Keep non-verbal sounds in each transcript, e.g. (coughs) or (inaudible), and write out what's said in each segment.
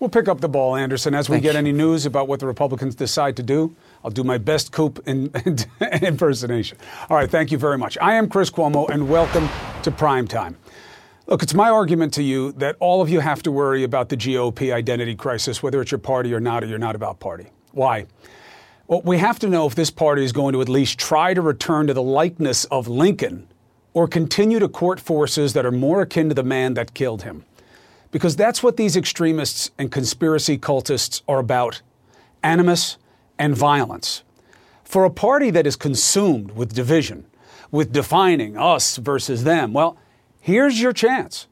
We'll pick up the ball, Anderson, as we Thank get you. any news about what the Republicans decide to do. I'll do my best coup (laughs) in, impersonation. All right, thank you very much. I am Chris Cuomo, and welcome to Prime Time. Look, it's my argument to you that all of you have to worry about the GOP identity crisis, whether it's your party or not, or you're not about party. Why? Well, we have to know if this party is going to at least try to return to the likeness of Lincoln or continue to court forces that are more akin to the man that killed him. Because that's what these extremists and conspiracy cultists are about animus and violence. For a party that is consumed with division, with defining us versus them, well, here's your chance.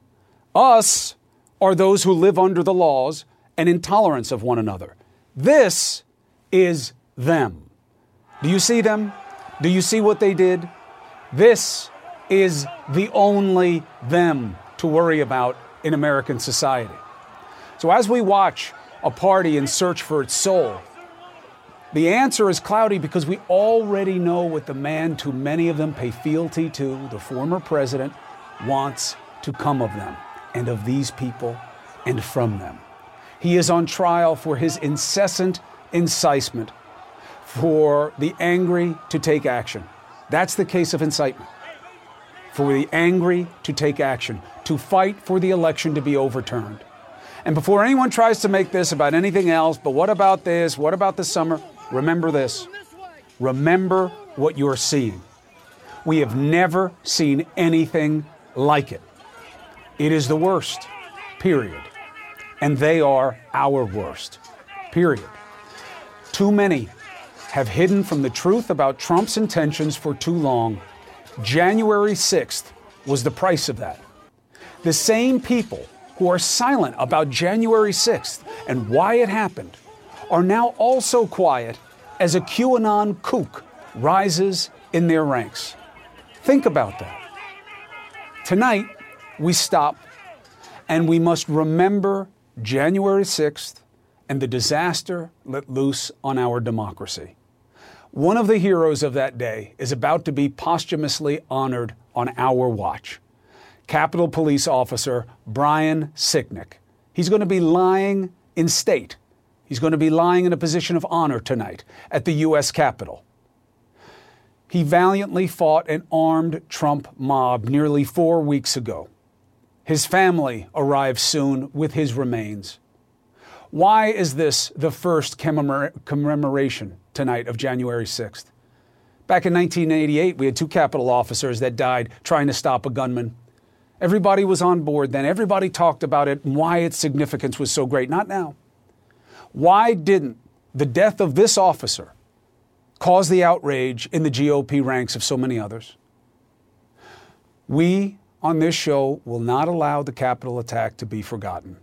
Us are those who live under the laws and intolerance of one another. This is them. Do you see them? Do you see what they did? This is the only them to worry about in American society. So as we watch a party in search for its soul, the answer is cloudy because we already know what the man too many of them pay fealty to, the former president, wants to come of them and of these people and from them. He is on trial for his incessant incitement for the angry to take action. That's the case of incitement. For the angry to take action, to fight for the election to be overturned. And before anyone tries to make this about anything else, but what about this? What about the summer? Remember this. Remember what you're seeing. We have never seen anything like it. It is the worst, period. And they are our worst, period. Too many have hidden from the truth about Trump's intentions for too long. January 6th was the price of that. The same people who are silent about January 6th and why it happened are now also quiet as a QAnon kook rises in their ranks. Think about that. Tonight, we stop and we must remember January 6th and the disaster let loose on our democracy. One of the heroes of that day is about to be posthumously honored on our watch. Capitol Police Officer Brian Sicknick. He's going to be lying in state. He's going to be lying in a position of honor tonight at the U.S. Capitol. He valiantly fought an armed Trump mob nearly four weeks ago. His family arrives soon with his remains. Why is this the first commemora- commemoration tonight of January 6th? Back in 1988, we had two Capitol officers that died trying to stop a gunman. Everybody was on board then. Everybody talked about it and why its significance was so great. Not now. Why didn't the death of this officer cause the outrage in the GOP ranks of so many others? We on this show will not allow the Capitol attack to be forgotten.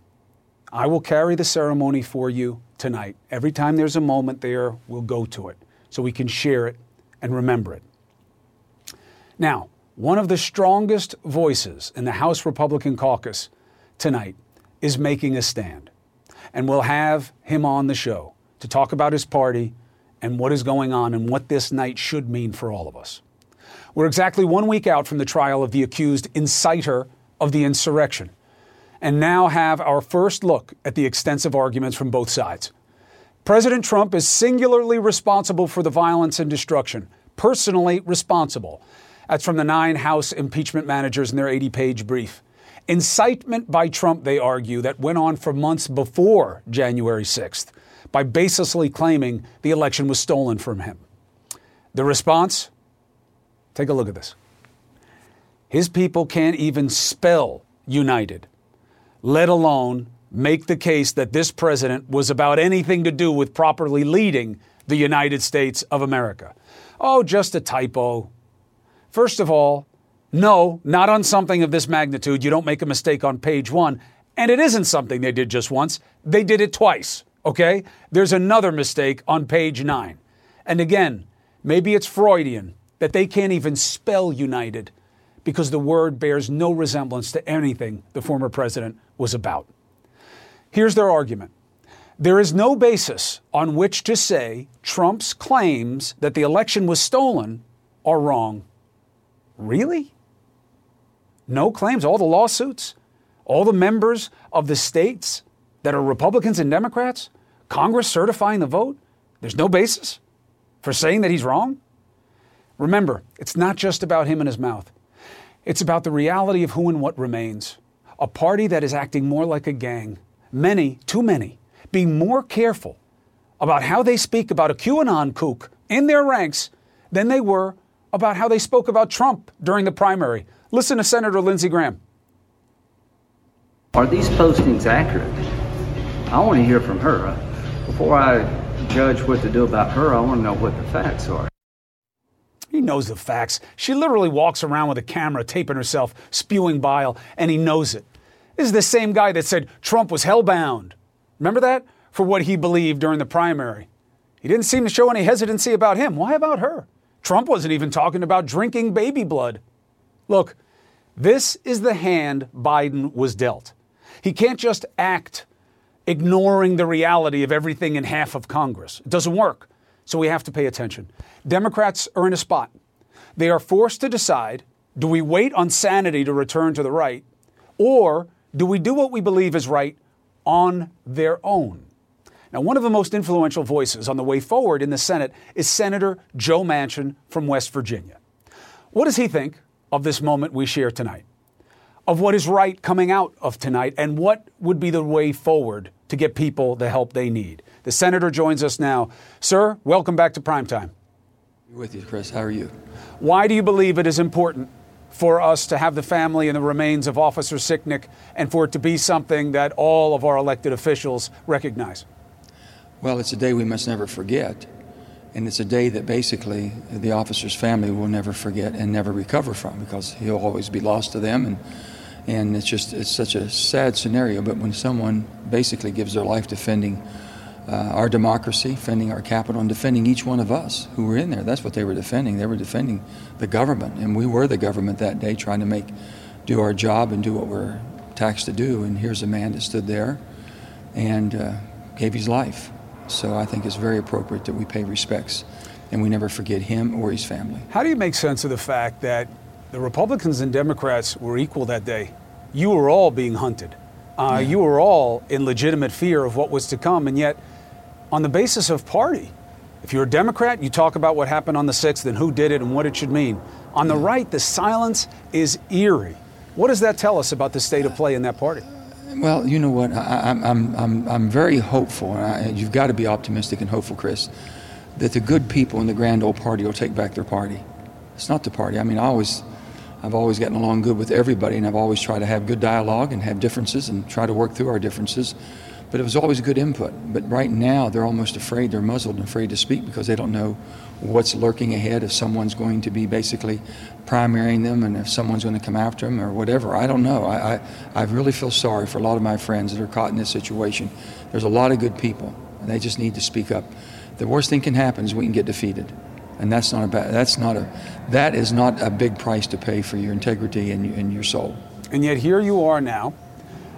I will carry the ceremony for you tonight. Every time there's a moment there, we'll go to it so we can share it and remember it. Now, one of the strongest voices in the House Republican caucus tonight is making a stand. And we'll have him on the show to talk about his party and what is going on and what this night should mean for all of us. We're exactly one week out from the trial of the accused inciter of the insurrection, and now have our first look at the extensive arguments from both sides. President Trump is singularly responsible for the violence and destruction, personally responsible. That's from the nine House impeachment managers in their 80 page brief. Incitement by Trump, they argue, that went on for months before January 6th by baselessly claiming the election was stolen from him. The response? Take a look at this. His people can't even spell united, let alone make the case that this president was about anything to do with properly leading the United States of America. Oh, just a typo. First of all, no, not on something of this magnitude. You don't make a mistake on page one. And it isn't something they did just once, they did it twice, okay? There's another mistake on page nine. And again, maybe it's Freudian that they can't even spell united because the word bears no resemblance to anything the former president was about. Here's their argument there is no basis on which to say Trump's claims that the election was stolen are wrong. Really? No claims? All the lawsuits? All the members of the states that are Republicans and Democrats, Congress certifying the vote, there's no basis for saying that he's wrong? Remember, it's not just about him and his mouth. It's about the reality of who and what remains. A party that is acting more like a gang. Many, too many, being more careful about how they speak about a QAnon kook in their ranks than they were about how they spoke about Trump during the primary. Listen to Senator Lindsey Graham. Are these postings accurate? I want to hear from her. Before I judge what to do about her, I want to know what the facts are. He knows the facts. She literally walks around with a camera taping herself, spewing bile, and he knows it. This is the same guy that said Trump was hellbound. Remember that? For what he believed during the primary. He didn't seem to show any hesitancy about him. Why about her? Trump wasn't even talking about drinking baby blood. Look, this is the hand Biden was dealt. He can't just act ignoring the reality of everything in half of Congress. It doesn't work. So we have to pay attention. Democrats are in a spot. They are forced to decide do we wait on sanity to return to the right, or do we do what we believe is right on their own? Now, one of the most influential voices on the way forward in the Senate is Senator Joe Manchin from West Virginia. What does he think of this moment we share tonight? Of what is right coming out of tonight, and what would be the way forward to get people the help they need? The senator joins us now. Sir, welcome back to Primetime. With you, Chris. How are you? Why do you believe it is important for us to have the family and the remains of Officer Sicknick and for it to be something that all of our elected officials recognize? Well, it's a day we must never forget. And it's a day that basically the officer's family will never forget and never recover from because he'll always be lost to them. And, and it's just, it's such a sad scenario. But when someone basically gives their life defending uh, our democracy, defending our capital, and defending each one of us who were in there, that's what they were defending. They were defending the government. And we were the government that day trying to make, do our job and do what we're taxed to do. And here's a man that stood there and uh, gave his life. So I think it's very appropriate that we pay respects and we never forget him or his family. How do you make sense of the fact that the Republicans and Democrats were equal that day? You were all being hunted. Uh, yeah. You were all in legitimate fear of what was to come, and yet, on the basis of party, if you're a Democrat, you talk about what happened on the 6th and who did it and what it should mean. On the right, the silence is eerie. What does that tell us about the state of play in that party? Well, you know what? I, am I'm, I'm, I'm very hopeful, I, you've got to be optimistic and hopeful, Chris, that the good people in the grand old party will take back their party. It's not the party. I mean, I always, I've always gotten along good with everybody, and I've always tried to have good dialogue and have differences and try to work through our differences. But it was always good input. But right now, they're almost afraid. They're muzzled and afraid to speak because they don't know what's lurking ahead, if someone's going to be basically primarying them and if someone's going to come after them or whatever. I don't know. I, I, I really feel sorry for a lot of my friends that are caught in this situation. There's a lot of good people, and they just need to speak up. The worst thing can happen is we can get defeated. And that's not a bad, that's not a, that is not a big price to pay for your integrity and, and your soul. And yet here you are now.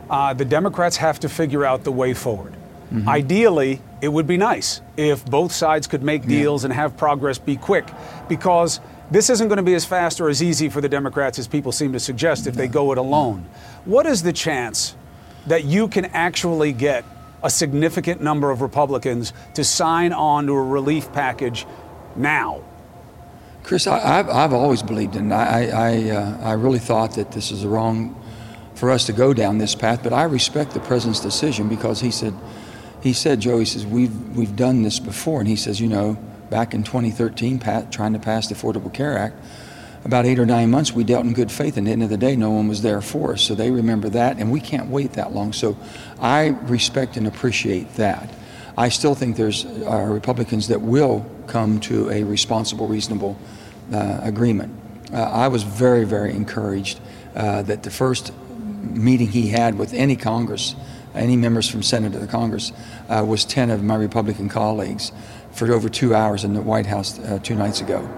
Uh, the Democrats have to figure out the way forward. Mm-hmm. Ideally, it would be nice if both sides could make deals yeah. and have progress be quick because this isn't going to be as fast or as easy for the Democrats as people seem to suggest if no. they go it alone. What is the chance that you can actually get a significant number of Republicans to sign on to a relief package now? Chris, I, have I've always believed in. I I, uh, I really thought that this is the wrong for us to go down this path, but I respect the president's decision because he said he said, Joe, he says, we've, we've done this before. And he says, you know, back in 2013, Pat, trying to pass the Affordable Care Act, about eight or nine months, we dealt in good faith. And at the end of the day, no one was there for us. So they remember that, and we can't wait that long. So I respect and appreciate that. I still think there's uh, Republicans that will come to a responsible, reasonable uh, agreement. Uh, I was very, very encouraged uh, that the first meeting he had with any Congress any members from Senate or the Congress, uh, was 10 of my Republican colleagues for over two hours in the White House uh, two nights ago.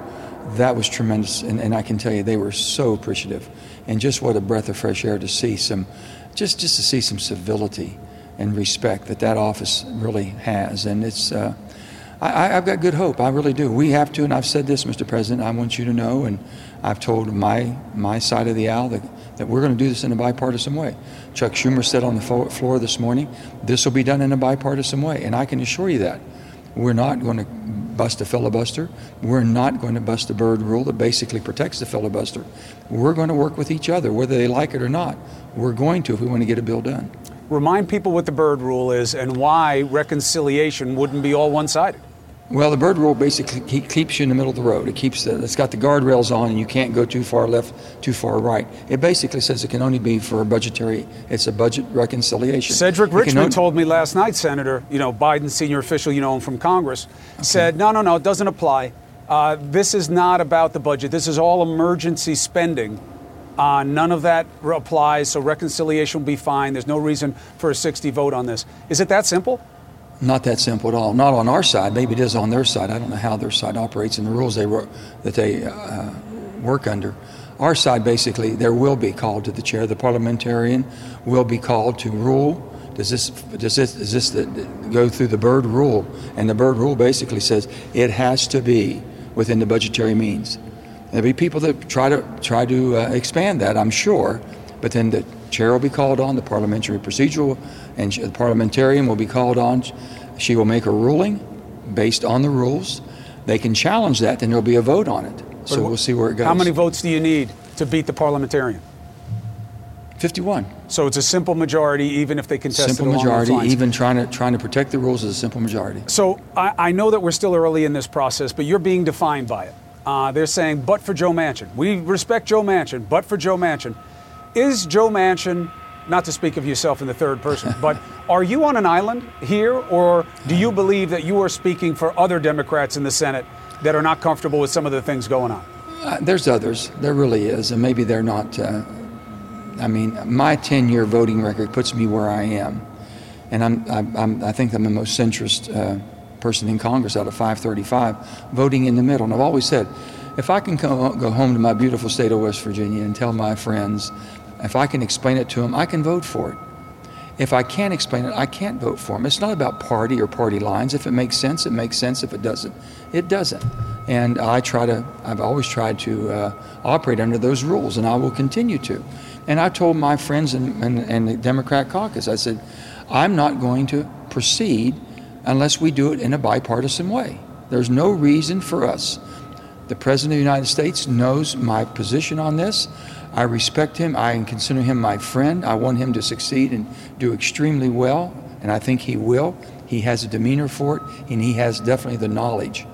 That was tremendous, and, and I can tell you they were so appreciative. And just what a breath of fresh air to see some, just, just to see some civility and respect that that office really has. And it's, uh, I, have got good hope. I really do. We have to, and I've said this, Mr. President. I want you to know, and I've told my my side of the aisle, the, that we're going to do this in a bipartisan way. Chuck Schumer said on the floor this morning, this will be done in a bipartisan way. And I can assure you that. We're not going to bust a filibuster. We're not going to bust the Byrd rule that basically protects the filibuster. We're going to work with each other, whether they like it or not. We're going to if we want to get a bill done. Remind people what the Byrd rule is and why reconciliation wouldn't be all one sided. Well, the Byrd rule basically keeps you in the middle of the road. It keeps the, it's got the guardrails on, and you can't go too far left, too far right. It basically says it can only be for a budgetary. It's a budget reconciliation. Cedric Richmond only, told me last night, Senator. You know, Biden's senior official, you know him from Congress, okay. said, no, no, no, it doesn't apply. Uh, this is not about the budget. This is all emergency spending. Uh, none of that applies, so reconciliation will be fine. There's no reason for a 60 vote on this. Is it that simple? Not that simple at all. Not on our side. Maybe it is on their side. I don't know how their side operates and the rules they that they uh, work under. Our side, basically, there will be called to the chair. The parliamentarian will be called to rule. Does this does this does this the, go through the Byrd rule? And the Byrd rule basically says it has to be within the budgetary means. There'll be people that try to try to uh, expand that, I'm sure, but then the chair will be called on, the parliamentary procedural, and the parliamentarian will be called on. She will make a ruling based on the rules. They can challenge that, then there'll be a vote on it. So we'll see where it goes. How many votes do you need to beat the parliamentarian? 51. So it's a simple majority, even if they contest simple majority, even trying to trying to protect the rules is a simple majority. So I, I, know that we're still early in this process, but you're being defined by it. Uh, they're saying, but for Joe Manchin, we respect Joe Manchin, but for Joe Manchin, is Joe Manchin, not to speak of yourself in the third person, but (laughs) are you on an island here, or do you believe that you are speaking for other Democrats in the Senate that are not comfortable with some of the things going on? Uh, there's others. There really is, and maybe they're not. Uh, I mean, my 10-year voting record puts me where I am, and I'm, I'm i think I'm the most centrist uh, person in Congress out of 535, voting in the middle. And I've always said, if I can go, go home to my beautiful state of West Virginia and tell my friends if I can explain it to them, I can vote for it. If I can't explain it, I can't vote for them. It's not about party or party lines. If it makes sense, it makes sense. If it doesn't, it doesn't. And I try to, I've always tried to uh, operate under those rules, and I will continue to. And I told my friends in, in, in the Democrat caucus, I said, I'm not going to proceed unless we do it in a bipartisan way. There's no reason for us. The President of the United States knows my position on this. I respect him. I consider him my friend. I want him to succeed and do extremely well, and I think he will. He has a demeanor for it, and he has definitely the knowledge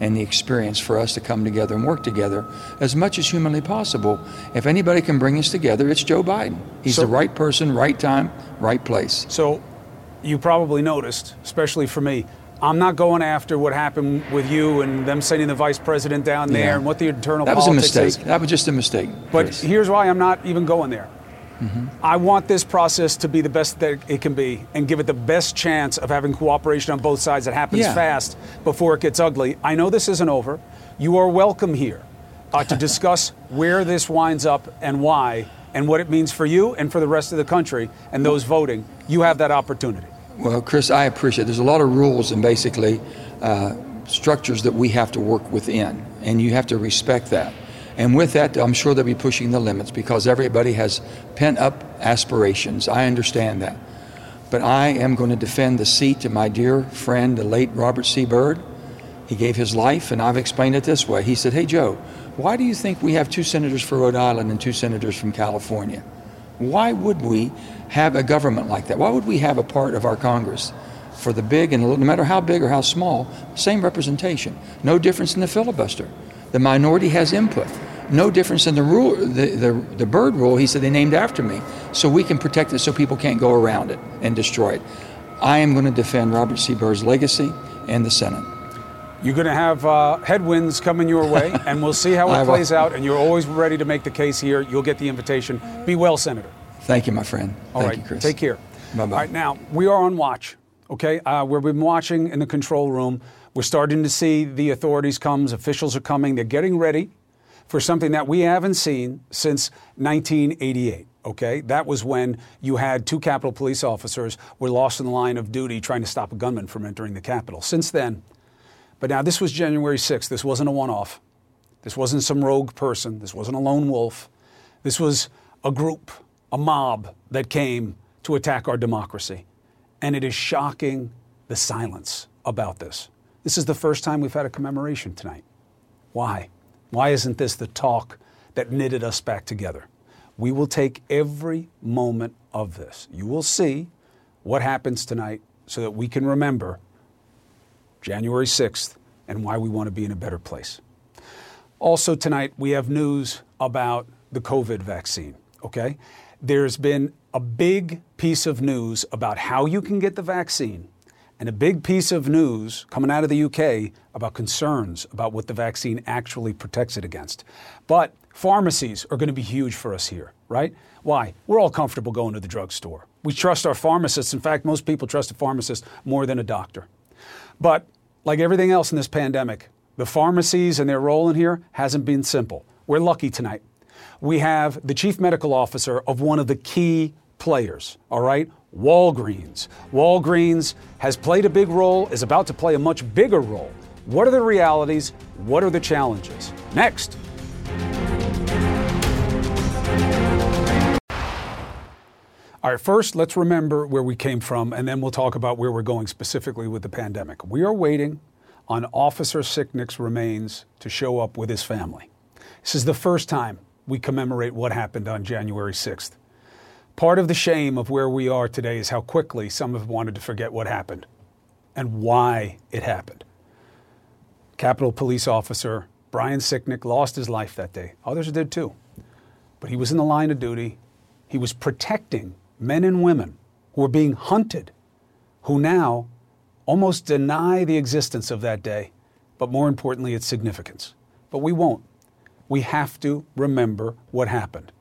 and the experience for us to come together and work together as much as humanly possible. If anybody can bring us together, it's Joe Biden. He's so, the right person, right time, right place. So you probably noticed, especially for me, I'm not going after what happened with you and them sending the vice president down there yeah. and what the internal that was a mistake. Is. That was just a mistake. But Chris. here's why I'm not even going there. Mm-hmm. I want this process to be the best that it can be and give it the best chance of having cooperation on both sides that happens yeah. fast before it gets ugly. I know this isn't over. You are welcome here uh, to (laughs) discuss where this winds up and why and what it means for you and for the rest of the country and those voting. You have that opportunity. Well, Chris, I appreciate. It. There's a lot of rules and basically uh, structures that we have to work within, and you have to respect that. And with that, I'm sure they'll be pushing the limits because everybody has pent up aspirations. I understand that. But I am going to defend the seat to my dear friend, the late Robert C. Byrd. He gave his life, and I've explained it this way. He said, Hey, Joe, why do you think we have two senators for Rhode Island and two senators from California? Why would we have a government like that? Why would we have a part of our Congress for the big and no matter how big or how small, same representation? No difference in the filibuster. The minority has input. No difference in the rule, the, the, the Byrd rule. He said they named after me, so we can protect it so people can't go around it and destroy it. I am going to defend Robert C. Byrd's legacy and the Senate. You're going to have uh, headwinds coming your way, (laughs) and we'll see how it plays out. And you're always ready to make the case here. You'll get the invitation. Be well, Senator. Thank you, my friend. All Thank right, you, Chris. Take care. Bye bye. All right, now we are on watch. Okay, uh, we've been watching in the control room. We're starting to see the authorities come. Officials are coming. They're getting ready for something that we haven't seen since 1988. Okay, that was when you had two Capitol police officers were lost in the line of duty trying to stop a gunman from entering the Capitol. Since then, but now this was January 6th. This wasn't a one-off. This wasn't some rogue person. This wasn't a lone wolf. This was a group, a mob that came to attack our democracy. And it is shocking the silence about this. This is the first time we've had a commemoration tonight. Why? Why isn't this the talk that knitted us back together? We will take every moment of this. You will see what happens tonight so that we can remember January 6th and why we want to be in a better place. Also, tonight, we have news about the COVID vaccine, okay? There's been a big piece of news about how you can get the vaccine and a big piece of news coming out of the UK about concerns about what the vaccine actually protects it against. But pharmacies are going to be huge for us here, right? Why? We're all comfortable going to the drugstore. We trust our pharmacists. In fact, most people trust a pharmacist more than a doctor. But like everything else in this pandemic, the pharmacies and their role in here hasn't been simple. We're lucky tonight. We have the chief medical officer of one of the key players, all right? Walgreens. Walgreens has played a big role, is about to play a much bigger role. What are the realities? What are the challenges? Next. All right, first, let's remember where we came from, and then we'll talk about where we're going specifically with the pandemic. We are waiting on Officer Sicknick's remains to show up with his family. This is the first time we commemorate what happened on January 6th. Part of the shame of where we are today is how quickly some have wanted to forget what happened and why it happened. Capitol Police Officer Brian Sicknick lost his life that day. Others did too. But he was in the line of duty. He was protecting men and women who were being hunted, who now almost deny the existence of that day, but more importantly, its significance. But we won't. We have to remember what happened.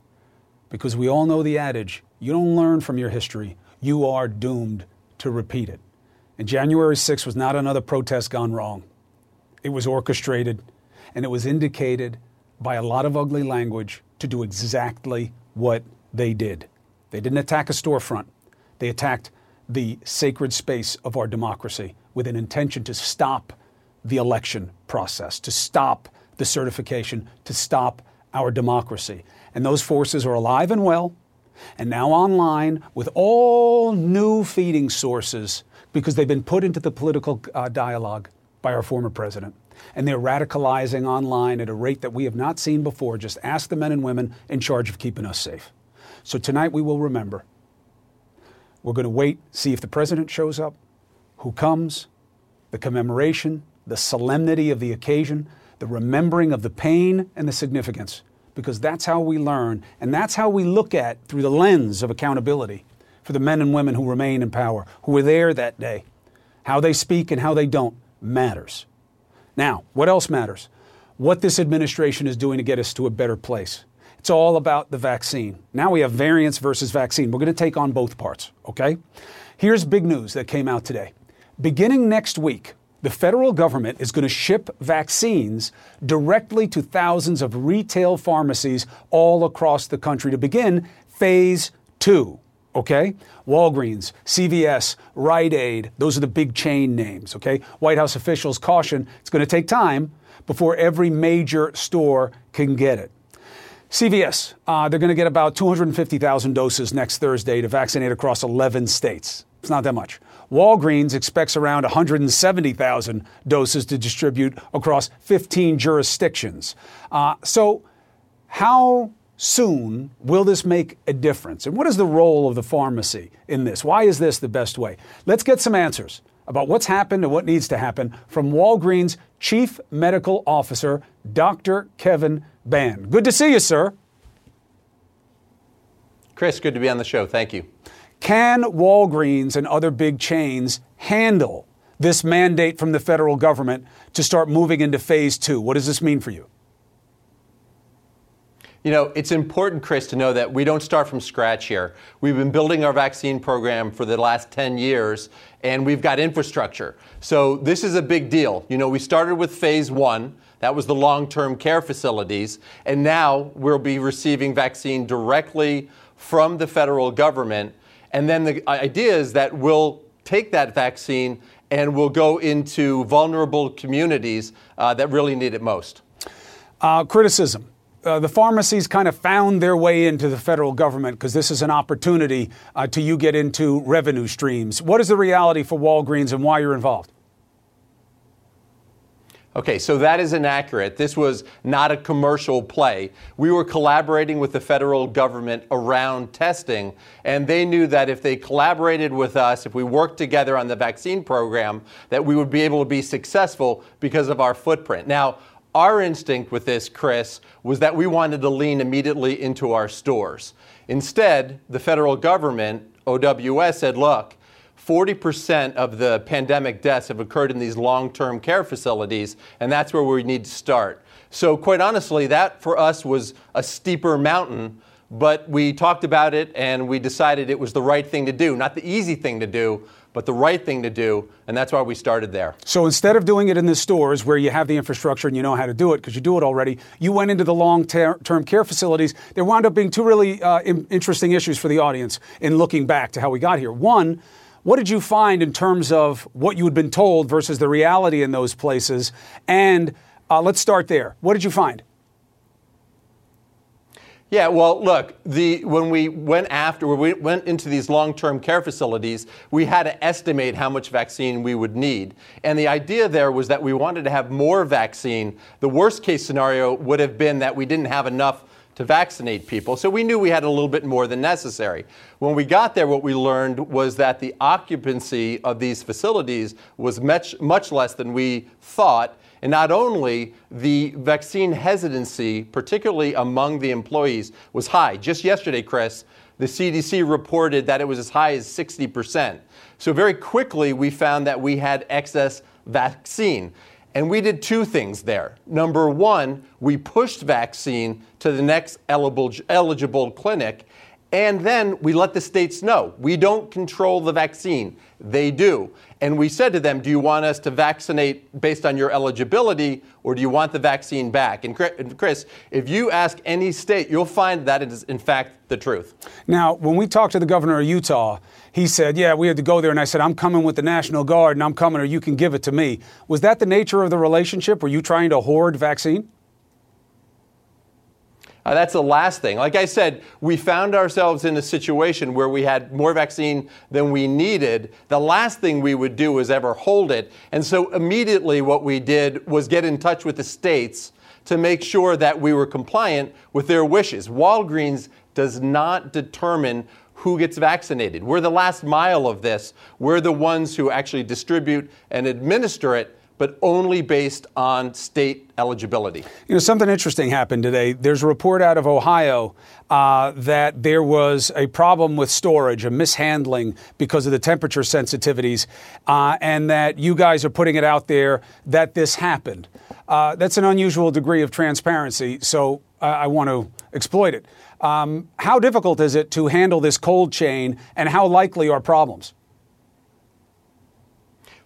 Because we all know the adage you don't learn from your history, you are doomed to repeat it. And January 6th was not another protest gone wrong. It was orchestrated, and it was indicated by a lot of ugly language to do exactly what they did. They didn't attack a storefront. They attacked the sacred space of our democracy with an intention to stop the election process, to stop the certification, to stop our democracy. And those forces are alive and well, and now online with all new feeding sources because they've been put into the political uh, dialogue by our former president. And they're radicalizing online at a rate that we have not seen before. Just ask the men and women in charge of keeping us safe. So tonight we will remember. We're going to wait, see if the president shows up, who comes, the commemoration, the solemnity of the occasion, the remembering of the pain and the significance, because that's how we learn, and that's how we look at through the lens of accountability for the men and women who remain in power, who were there that day. How they speak and how they don't matters. Now, what else matters? What this administration is doing to get us to a better place. It's all about the vaccine. Now we have variants versus vaccine. We're going to take on both parts, okay? Here's big news that came out today. Beginning next week, the federal government is going to ship vaccines directly to thousands of retail pharmacies all across the country to begin phase two. Okay? Walgreens, CVS, Rite Aid, those are the big chain names. Okay? White House officials caution it's going to take time before every major store can get it. CVS, uh, they're going to get about 250,000 doses next Thursday to vaccinate across 11 states. It's not that much. Walgreens expects around 170,000 doses to distribute across 15 jurisdictions. Uh, so, how soon will this make a difference? And what is the role of the pharmacy in this? Why is this the best way? Let's get some answers about what's happened and what needs to happen from Walgreens Chief Medical Officer, Dr. Kevin Ban. Good to see you, sir. Chris, good to be on the show. Thank you. Can Walgreens and other big chains handle this mandate from the federal government to start moving into phase two? What does this mean for you? You know, it's important, Chris, to know that we don't start from scratch here. We've been building our vaccine program for the last 10 years, and we've got infrastructure. So this is a big deal. You know, we started with phase one. That was the long term care facilities. And now we'll be receiving vaccine directly from the federal government. And then the idea is that we'll take that vaccine and we'll go into vulnerable communities uh, that really need it most. Uh, criticism uh, the pharmacies kind of found their way into the federal government because this is an opportunity uh, to you get into revenue streams. What is the reality for Walgreens and why you're involved? Okay, so that is inaccurate. This was not a commercial play. We were collaborating with the federal government around testing, and they knew that if they collaborated with us, if we worked together on the vaccine program, that we would be able to be successful because of our footprint. Now, our instinct with this, Chris, was that we wanted to lean immediately into our stores. Instead, the federal government, OWS, said, look, 40% of the pandemic deaths have occurred in these long term care facilities, and that's where we need to start. So, quite honestly, that for us was a steeper mountain, but we talked about it and we decided it was the right thing to do. Not the easy thing to do, but the right thing to do, and that's why we started there. So instead of doing it in the stores where you have the infrastructure and you know how to do it because you do it already, you went into the long term care facilities. There wound up being two really uh, interesting issues for the audience in looking back to how we got here. One, what did you find in terms of what you had been told versus the reality in those places? And uh, let's start there. What did you find? Yeah, well, look, the, when we went after, when we went into these long-term care facilities, we had to estimate how much vaccine we would need. And the idea there was that we wanted to have more vaccine. The worst case scenario would have been that we didn't have enough to vaccinate people. So we knew we had a little bit more than necessary. When we got there, what we learned was that the occupancy of these facilities was much, much less than we thought. And not only the vaccine hesitancy, particularly among the employees, was high. Just yesterday, Chris, the CDC reported that it was as high as 60%. So very quickly, we found that we had excess vaccine. And we did two things there. Number one, we pushed vaccine to the next eligible clinic. And then we let the states know we don't control the vaccine. They do. And we said to them, Do you want us to vaccinate based on your eligibility or do you want the vaccine back? And Chris, if you ask any state, you'll find that it is, in fact, the truth. Now, when we talked to the governor of Utah, he said, Yeah, we had to go there. And I said, I'm coming with the National Guard and I'm coming or you can give it to me. Was that the nature of the relationship? Were you trying to hoard vaccine? Uh, that's the last thing. Like I said, we found ourselves in a situation where we had more vaccine than we needed. The last thing we would do was ever hold it. And so immediately what we did was get in touch with the states to make sure that we were compliant with their wishes. Walgreens does not determine who gets vaccinated. We're the last mile of this. We're the ones who actually distribute and administer it but only based on state eligibility. You know, something interesting happened today. There's a report out of Ohio uh, that there was a problem with storage, a mishandling because of the temperature sensitivities, uh, and that you guys are putting it out there that this happened. Uh, that's an unusual degree of transparency, so I want to exploit it. Um, how difficult is it to handle this cold chain, and how likely are problems?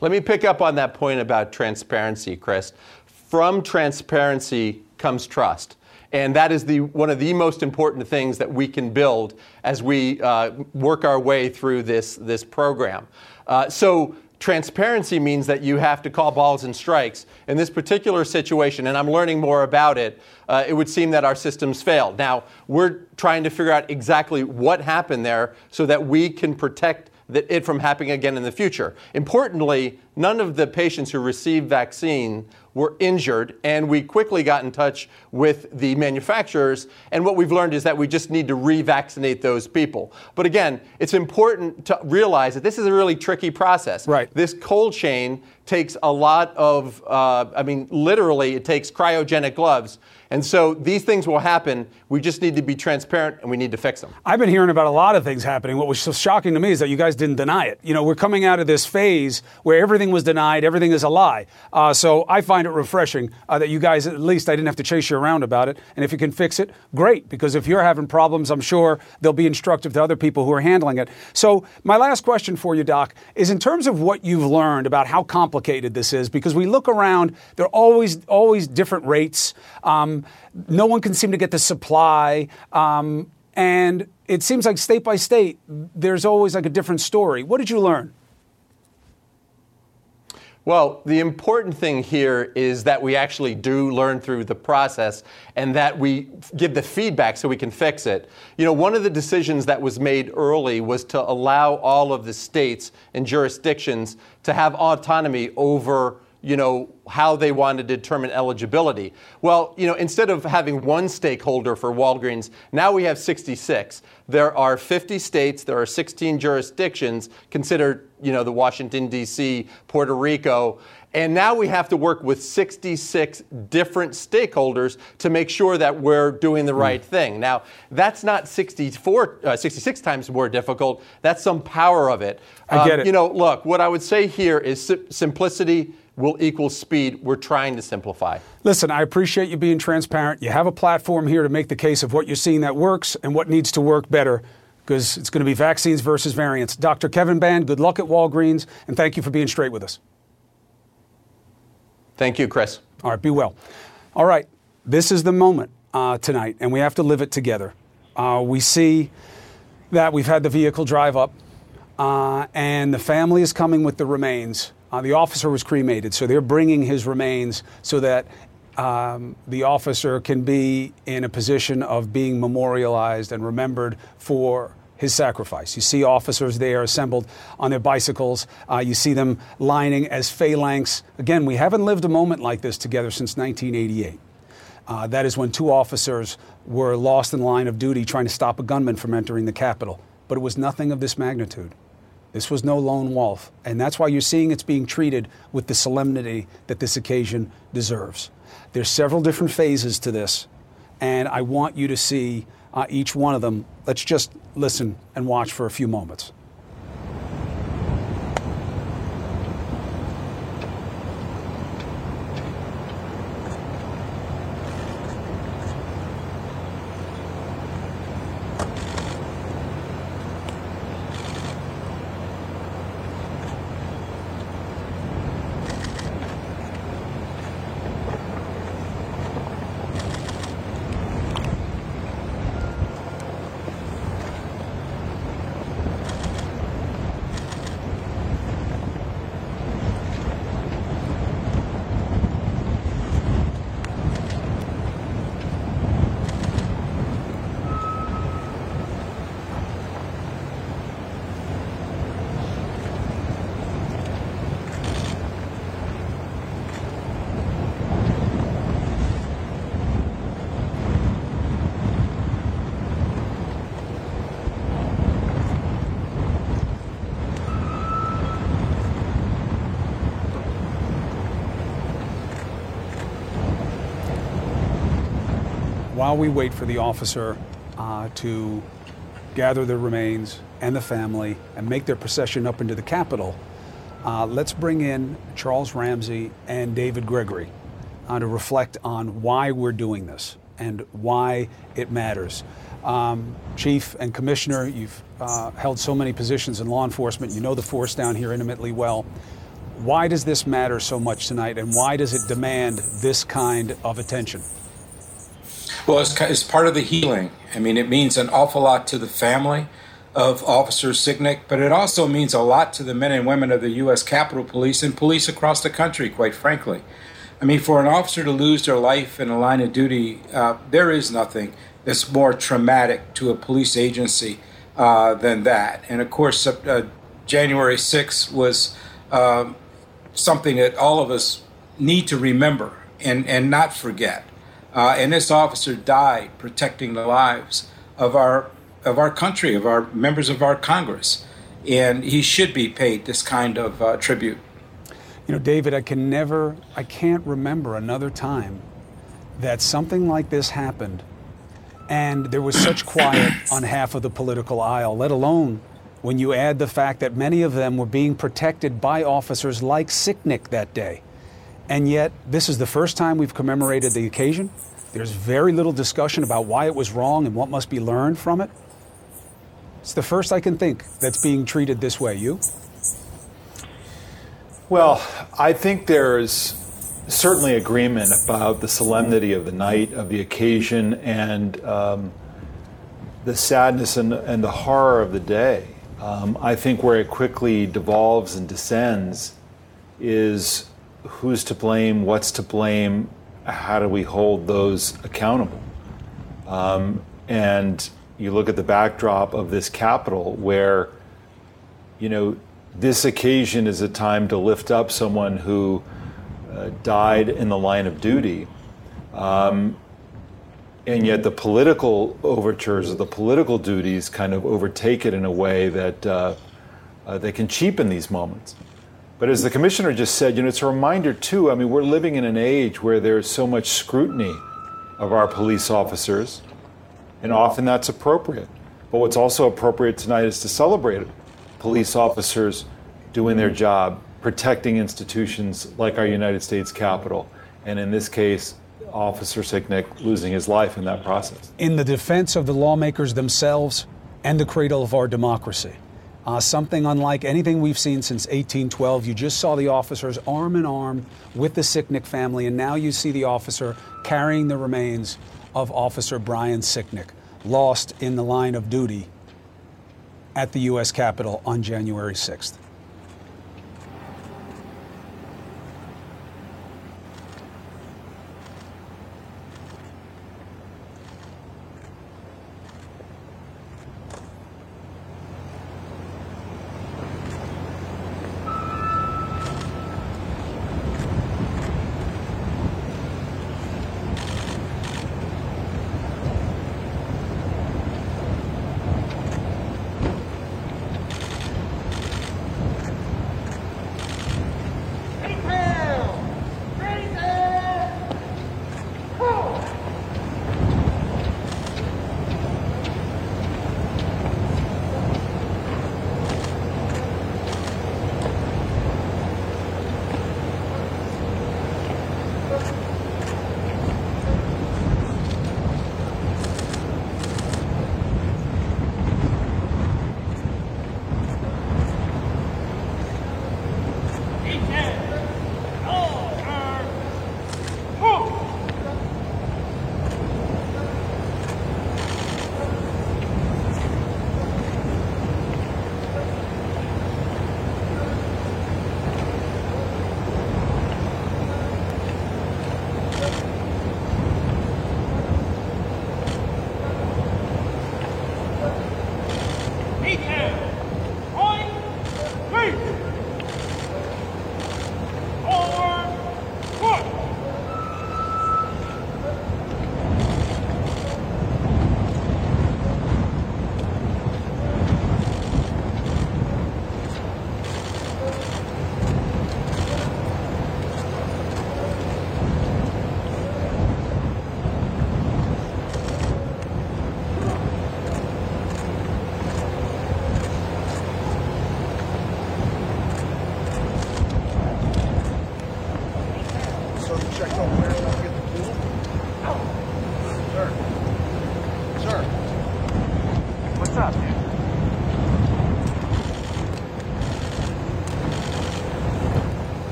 Let me pick up on that point about transparency, Chris. From transparency comes trust. And that is the, one of the most important things that we can build as we uh, work our way through this, this program. Uh, so, transparency means that you have to call balls and strikes. In this particular situation, and I'm learning more about it, uh, it would seem that our systems failed. Now, we're trying to figure out exactly what happened there so that we can protect it from happening again in the future. Importantly, none of the patients who received vaccine were injured, and we quickly got in touch with the manufacturers. And what we've learned is that we just need to revaccinate those people. But again, it's important to realize that this is a really tricky process. Right. This cold chain takes a lot of, uh, I mean, literally, it takes cryogenic gloves and so these things will happen. We just need to be transparent and we need to fix them. I've been hearing about a lot of things happening. What was so shocking to me is that you guys didn't deny it. You know, we're coming out of this phase where everything was denied, everything is a lie. Uh, so I find it refreshing uh, that you guys, at least, I didn't have to chase you around about it. And if you can fix it, great. Because if you're having problems, I'm sure they'll be instructive to other people who are handling it. So my last question for you, Doc, is in terms of what you've learned about how complicated this is, because we look around, there are always, always different rates. Um, no one can seem to get the supply. Um, and it seems like state by state, there's always like a different story. What did you learn? Well, the important thing here is that we actually do learn through the process and that we give the feedback so we can fix it. You know, one of the decisions that was made early was to allow all of the states and jurisdictions to have autonomy over you know, how they want to determine eligibility. Well, you know, instead of having one stakeholder for Walgreens, now we have 66. There are 50 states, there are 16 jurisdictions, consider, you know, the Washington, D.C., Puerto Rico, and now we have to work with 66 different stakeholders to make sure that we're doing the right thing. Now, that's not 64, uh, 66 times more difficult. That's some power of it. I get um, it. You know, look, what I would say here is simplicity will equal speed. We're trying to simplify. Listen, I appreciate you being transparent. You have a platform here to make the case of what you're seeing that works and what needs to work better because it's going to be vaccines versus variants. Dr. Kevin Ban, good luck at Walgreens, and thank you for being straight with us. Thank you, Chris. All right, be well. All right, this is the moment uh, tonight, and we have to live it together. Uh, we see that we've had the vehicle drive up, uh, and the family is coming with the remains. Uh, the officer was cremated, so they're bringing his remains so that um, the officer can be in a position of being memorialized and remembered for his sacrifice. You see officers there assembled on their bicycles. Uh, you see them lining as phalanx. Again, we haven't lived a moment like this together since 1988. Uh, that is when two officers were lost in line of duty trying to stop a gunman from entering the Capitol. But it was nothing of this magnitude. This was no lone wolf. And that's why you're seeing it's being treated with the solemnity that this occasion deserves. There's several different phases to this, and I want you to see uh, each one of them. Let's just listen and watch for a few moments. While we wait for the officer uh, to gather the remains and the family and make their procession up into the Capitol, uh, let's bring in Charles Ramsey and David Gregory uh, to reflect on why we're doing this and why it matters. Um, Chief and Commissioner, you've uh, held so many positions in law enforcement. You know the force down here intimately well. Why does this matter so much tonight, and why does it demand this kind of attention? Well, it's, it's part of the healing. I mean, it means an awful lot to the family of Officer Sicknick, but it also means a lot to the men and women of the U.S. Capitol Police and police across the country, quite frankly. I mean, for an officer to lose their life in a line of duty, uh, there is nothing that's more traumatic to a police agency uh, than that. And of course, uh, January 6th was um, something that all of us need to remember and, and not forget. Uh, and this officer died protecting the lives of our of our country, of our members of our Congress, and he should be paid this kind of uh, tribute. You know, David, I can never, I can't remember another time that something like this happened, and there was such quiet (coughs) on half of the political aisle. Let alone when you add the fact that many of them were being protected by officers like Sicknick that day. And yet, this is the first time we've commemorated the occasion. There's very little discussion about why it was wrong and what must be learned from it. It's the first I can think that's being treated this way. You? Well, I think there's certainly agreement about the solemnity of the night, of the occasion, and um, the sadness and, and, the horror of the day. Um, I think where it quickly devolves and descends is who's to blame, what's to blame, how do we hold those accountable? Um, and you look at the backdrop of this capital where, you know, this occasion is a time to lift up someone who uh, died in the line of duty. Um, and yet the political overtures or the political duties kind of overtake it in a way that uh, uh, they can cheapen these moments. But as the commissioner just said, you know, it's a reminder too. I mean, we're living in an age where there's so much scrutiny of our police officers, and often that's appropriate. But what's also appropriate tonight is to celebrate police officers doing their job, protecting institutions like our United States Capitol, and in this case, Officer Sicknick losing his life in that process. In the defense of the lawmakers themselves and the cradle of our democracy. Uh, something unlike anything we've seen since 1812. You just saw the officers arm in arm with the Sicknick family, and now you see the officer carrying the remains of Officer Brian Sicknick, lost in the line of duty at the U.S. Capitol on January 6th.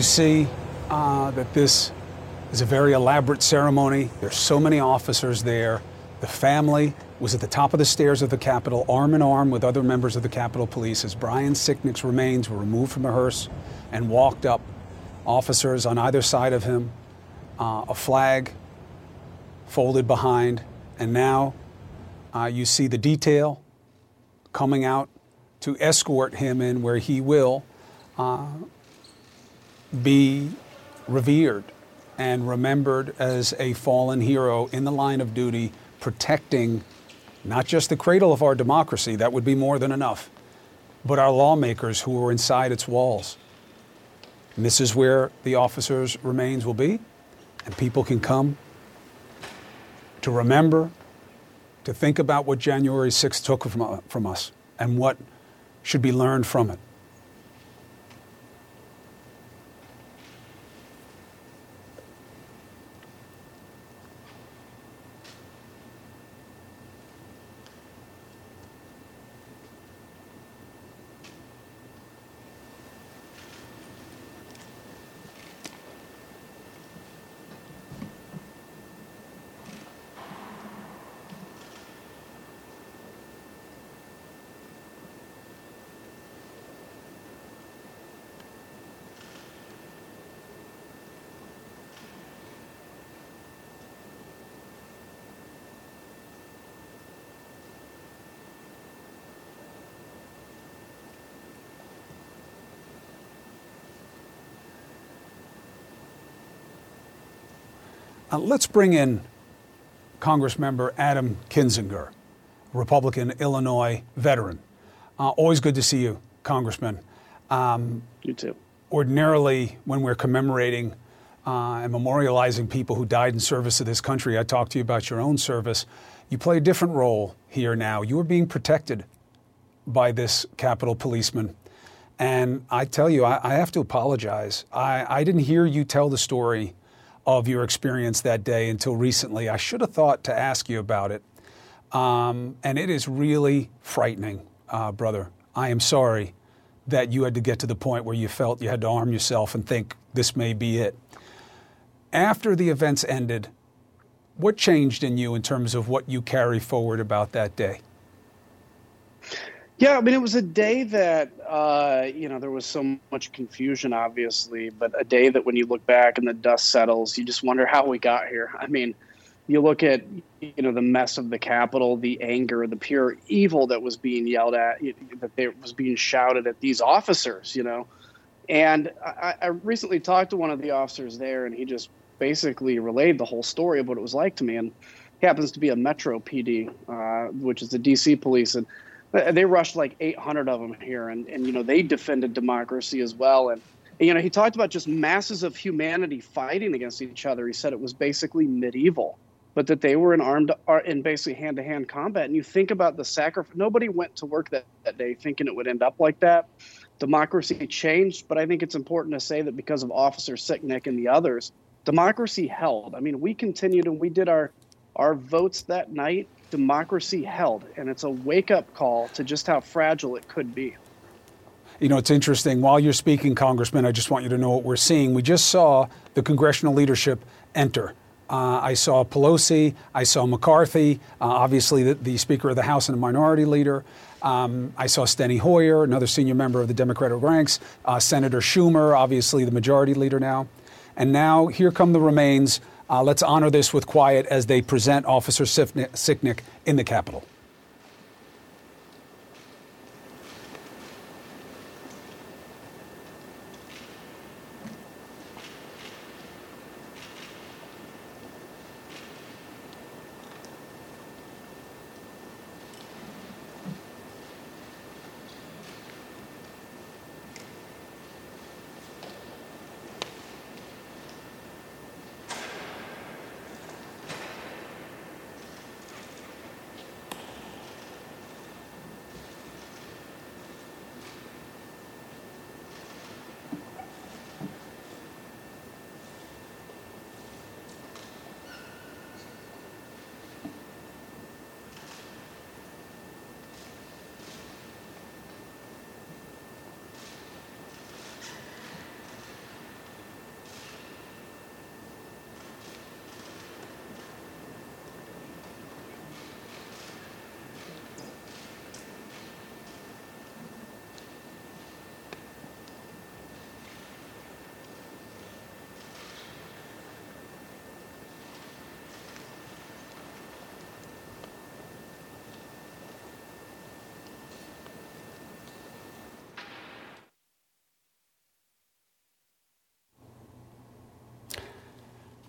You see uh, that this is a very elaborate ceremony. There's so many officers there. The family was at the top of the stairs of the Capitol, arm in arm with other members of the Capitol Police, as Brian Sicknick's remains were removed from the hearse and walked up. Officers on either side of him, uh, a flag folded behind, and now uh, you see the detail coming out to escort him in where he will uh, be revered and remembered as a fallen hero in the line of duty, protecting not just the cradle of our democracy, that would be more than enough, but our lawmakers who are inside its walls. And this is where the officers' remains will be, and people can come to remember, to think about what January 6th took from, from us and what should be learned from it. Let's bring in Congressmember Adam Kinzinger, Republican Illinois veteran. Uh, always good to see you, Congressman. Um, you too. Ordinarily, when we're commemorating uh, and memorializing people who died in service of this country, I talk to you about your own service. You play a different role here now. You are being protected by this Capitol policeman. And I tell you, I, I have to apologize. I, I didn't hear you tell the story of your experience that day until recently. I should have thought to ask you about it. Um, and it is really frightening, uh, brother. I am sorry that you had to get to the point where you felt you had to arm yourself and think this may be it. After the events ended, what changed in you in terms of what you carry forward about that day? Yeah, I mean, it was a day that, uh, you know, there was so much confusion, obviously, but a day that when you look back and the dust settles, you just wonder how we got here. I mean, you look at, you know, the mess of the Capitol, the anger, the pure evil that was being yelled at, that they, was being shouted at these officers, you know. And I, I recently talked to one of the officers there, and he just basically relayed the whole story of what it was like to me. And he happens to be a Metro PD, uh, which is the DC police. And they rushed like 800 of them here, and, and you know they defended democracy as well. And you know he talked about just masses of humanity fighting against each other. He said it was basically medieval, but that they were in armed uh, in basically hand to hand combat. And you think about the sacrifice. Nobody went to work that, that day thinking it would end up like that. Democracy changed, but I think it's important to say that because of Officer Sicknick and the others, democracy held. I mean, we continued and we did our our votes that night democracy held. And it's a wake up call to just how fragile it could be. You know, it's interesting. While you're speaking, Congressman, I just want you to know what we're seeing. We just saw the congressional leadership enter. Uh, I saw Pelosi. I saw McCarthy, uh, obviously the, the, Speaker of the House and a minority leader. Um, I saw Steny Hoyer, another senior member of the Democratic ranks. Uh, Senator Schumer, obviously the majority leader now. And now here come the remains uh, let's honor this with quiet as they present Officer Sicknick in the Capitol.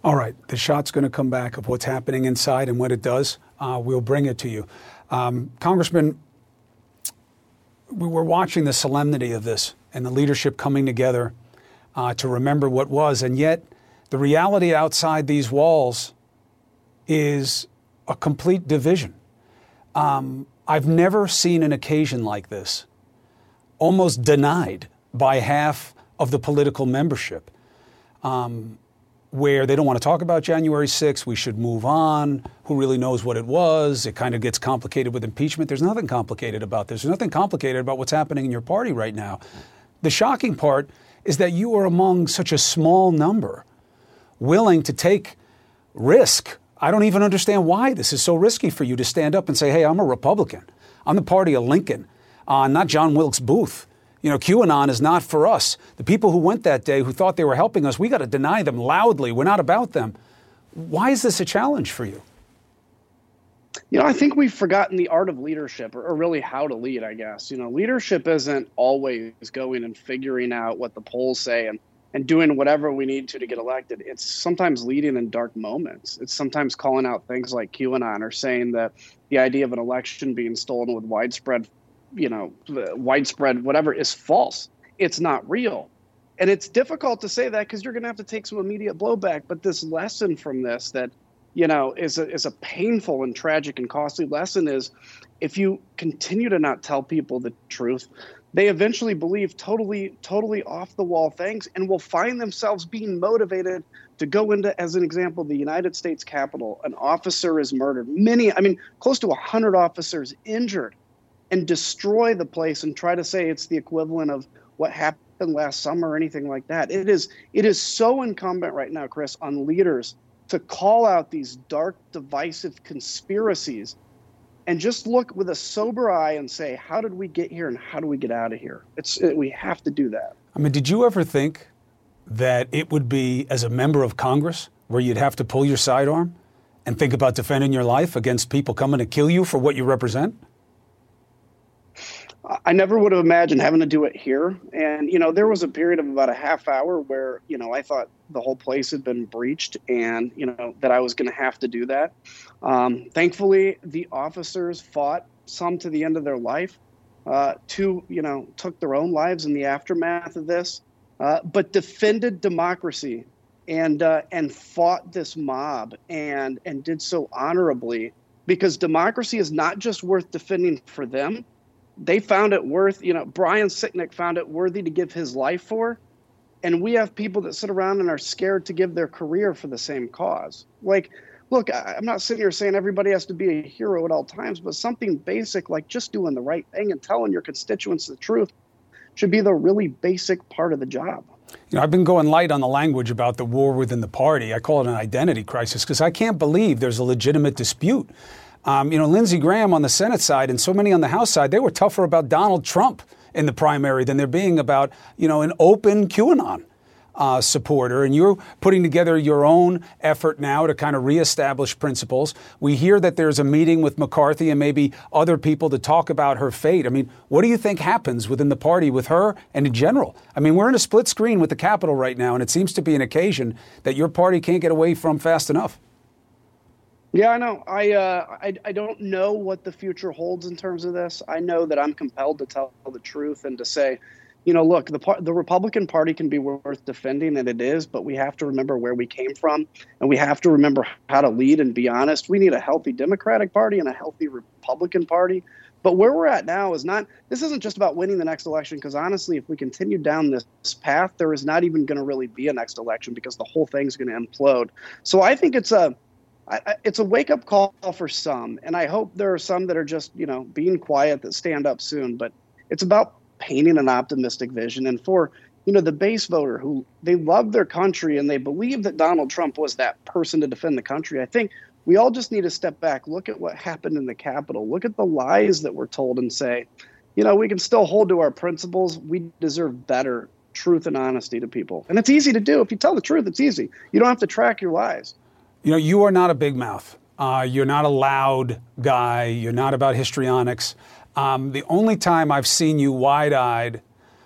All right, the shot's going to come back of what's happening inside and what it does. Uh, we'll bring it to you. Um, Congressman, we were watching the solemnity of this and the leadership coming together uh, to remember what was, and yet the reality outside these walls is a complete division. Um, I've never seen an occasion like this almost denied by half of the political membership. Um, where they don't want to talk about January 6th. We should move on. Who really knows what it was? It kind of gets complicated with impeachment. There's nothing complicated about this. There's nothing complicated about what's happening in your party right now. The shocking part is that you are among such a small number willing to take risk. I don't even understand why this is so risky for you to stand up and say, hey, I'm a Republican. I'm the party of Lincoln, uh, not John Wilkes Booth. You know, QAnon is not for us. The people who went that day who thought they were helping us, we got to deny them loudly. We're not about them. Why is this a challenge for you? You know, I think we've forgotten the art of leadership, or, really how to lead, I guess. You know, leadership isn't always going and figuring out what the polls say and and doing whatever we need to to get elected. It's sometimes leading in dark moments. It's sometimes calling out things like QAnon or saying that the idea of an election being stolen with widespread, you know, widespread whatever is false. It's not real. And it's difficult to say that because you're going to have to take some immediate blowback. But this lesson from this that, you know, is a, is a painful and tragic and costly lesson is if you continue to not tell people the truth, they eventually believe totally totally off the wall things and will find themselves being motivated to go into as an example the united states capitol an officer is murdered many i mean close to 100 officers injured and destroy the place and try to say it's the equivalent of what happened last summer or anything like that it is it is so incumbent right now chris on leaders to call out these dark divisive conspiracies and just look with a sober eye and say, how did we get here and how do we get out of here? It's it, we have to do that. I mean, did you ever think that it would be as a member of Congress where you'd have to pull your sidearm and think about defending your life against people coming to kill you for what you represent? I never would have imagined having to do it here. And, you know, there was a period of about a half hour where, you know, I thought the whole place had been breached and, you know, that I was going to have to do that. Um, thankfully, the officers fought some to the end of their life. Uh, two, you know, took their own lives in the aftermath of this, uh, but defended democracy and uh, and fought this mob and and did so honorably because democracy is not just worth defending for them they found it worth, you know, Brian Sicknick found it worthy to give his life for. And we have people that sit around and are scared to give their career for the same cause. Like, look, I'm not sitting here saying everybody has to be a hero at all times, but something basic like just doing the right thing and telling your constituents the truth should be the really basic part of the job. You know, I've been going light on the language about the war within the party. I call it an identity crisis because I can't believe there's a legitimate dispute um, you know, Lindsey Graham on the Senate side and so many on the House side, they were tougher about Donald Trump in the primary than they're being about, you know, an open QAnon. Uh, supporter, and you're putting together your own effort now to kind of reestablish principles. We hear that there's a meeting with McCarthy and maybe other people to talk about her fate. I mean, what do you think happens within the party with her and in general? I mean, we're in a split screen with the Capitol right now, and it seems to be an occasion that your party can't get away from fast enough. Yeah, I know. I, uh, I I don't know what the future holds in terms of this. I know that I'm compelled to tell the truth and to say, you know, look, the par- the Republican Party can be worth defending, and it is, but we have to remember where we came from, and we have to remember how to lead and be honest. We need a healthy Democratic Party and a healthy Republican Party. But where we're at now is not. This isn't just about winning the next election, because honestly, if we continue down this path, there is not even going to really be a next election because the whole thing's going to implode. So I think it's a I, it's a wake up call for some, and I hope there are some that are just you know being quiet that stand up soon. But it's about painting an optimistic vision, and for you know the base voter who they love their country and they believe that Donald Trump was that person to defend the country. I think we all just need to step back, look at what happened in the Capitol, look at the lies that were told, and say, you know, we can still hold to our principles. We deserve better truth and honesty to people, and it's easy to do if you tell the truth. It's easy. You don't have to track your lies. You know, you are not a big mouth. Uh, you're not a loud guy. You're not about histrionics. Um, the only time I've seen you wide eyed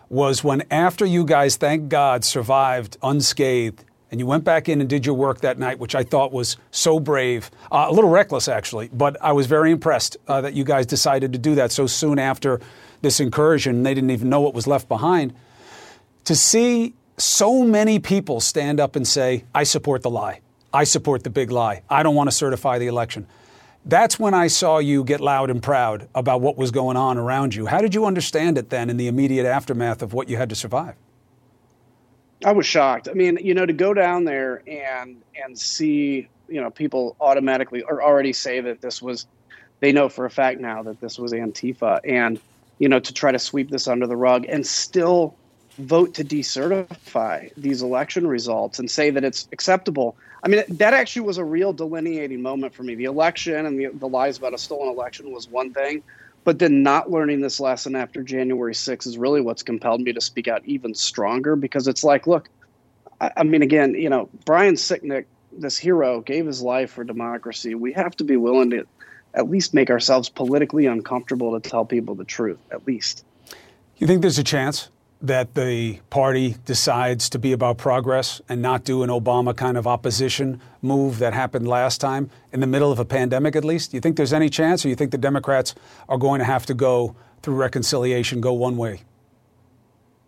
was when, after you guys, thank God, survived unscathed, and you went back in and did your work that night, which I thought was so brave, uh, a little reckless actually, but I was very impressed uh, that you guys decided to do that so soon after this incursion. They didn't even know what was left behind. To see so many people stand up and say, I support the lie. I support the big lie. I don't want to certify the election. That's when I saw you get loud and proud about what was going on around you. How did you understand it then in the immediate aftermath of what you had to survive? I was shocked. I mean, you know, to go down there and and see, you know, people automatically or already say that this was they know for a fact now that this was Antifa and you know, to try to sweep this under the rug and still vote to decertify these election results and say that it's acceptable. I mean, that actually was a real delineating moment for me. The election and the, the lies about a stolen election was one thing, but then not learning this lesson after January 6th is really what's compelled me to speak out even stronger because it's like, look, I, I mean, again, you know, Brian Sicknick, this hero, gave his life for democracy. We have to be willing to at least make ourselves politically uncomfortable to tell people the truth, at least. You think there's a chance that the party decides to be about progress and not do an Obama kind of opposition move that happened last time in the middle of a pandemic, at least? Do you think there's any chance, or you think the Democrats are going to have to go through reconciliation, go one way?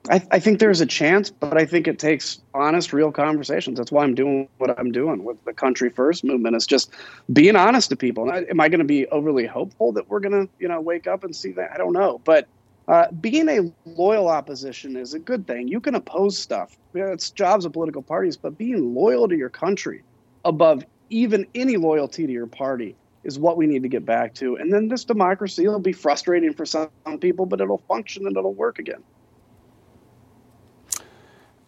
I, I, think there's a chance, but I think it takes honest, real conversations. That's why I'm doing what I'm doing with the Country First movement. It's just being honest to people. Am I going to be overly hopeful that we're going to, you know, wake up and see that? I don't know, but uh, being a loyal opposition is a good thing. You can oppose stuff. It's jobs of political parties, but being loyal to your country above even any loyalty to your party is what we need to get back to. And then this democracy will be frustrating for some people, but it'll function and it'll work again.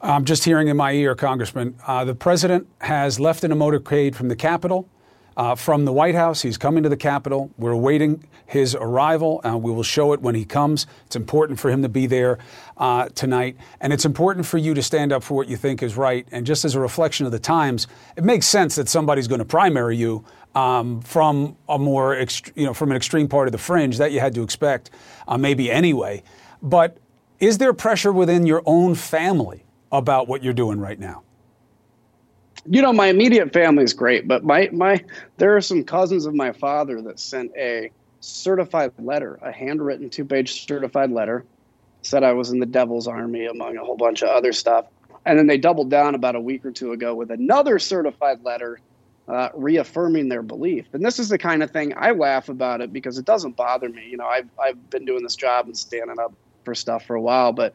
I'm just hearing in my ear, Congressman, uh, the president has left in a motorcade from the Capitol. Uh, from the White House, he's coming to the Capitol. We're awaiting his arrival. We will show it when he comes. It's important for him to be there uh, tonight. And it's important for you to stand up for what you think is right. And just as a reflection of the times, it makes sense that somebody's going to primary you um, from a more, ext- you know, from an extreme part of the fringe that you had to expect, uh, maybe anyway. But is there pressure within your own family? about what you're doing right now? You know, my immediate family is great, but my my there are some cousins of my father that sent a certified letter, a handwritten two-page certified letter, said I was in the devil's army among a whole bunch of other stuff. And then they doubled down about a week or two ago with another certified letter uh, reaffirming their belief. And this is the kind of thing I laugh about it because it doesn't bother me. You know, I've, I've been doing this job and standing up for stuff for a while, but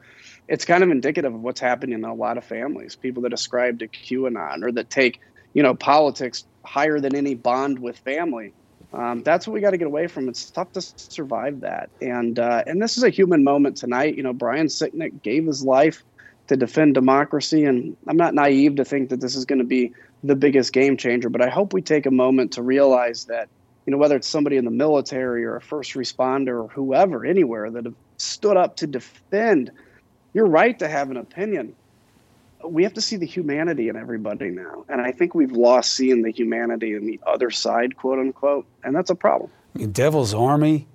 it's kind of indicative of what's happening in a lot of families. People that ascribe to QAnon or that take, you know, politics higher than any bond with family. Um, that's what we got to get away from. It's tough to survive that, and uh, and this is a human moment tonight. You know, Brian Sicknick gave his life to defend democracy, and I'm not naive to think that this is going to be the biggest game changer. But I hope we take a moment to realize that, you know, whether it's somebody in the military or a first responder or whoever, anywhere that have stood up to defend you're right to have an opinion. We have to see the humanity in everybody now. And I think we've lost seeing the humanity in the other side, quote unquote. And that's a problem. I mean, Devil's Army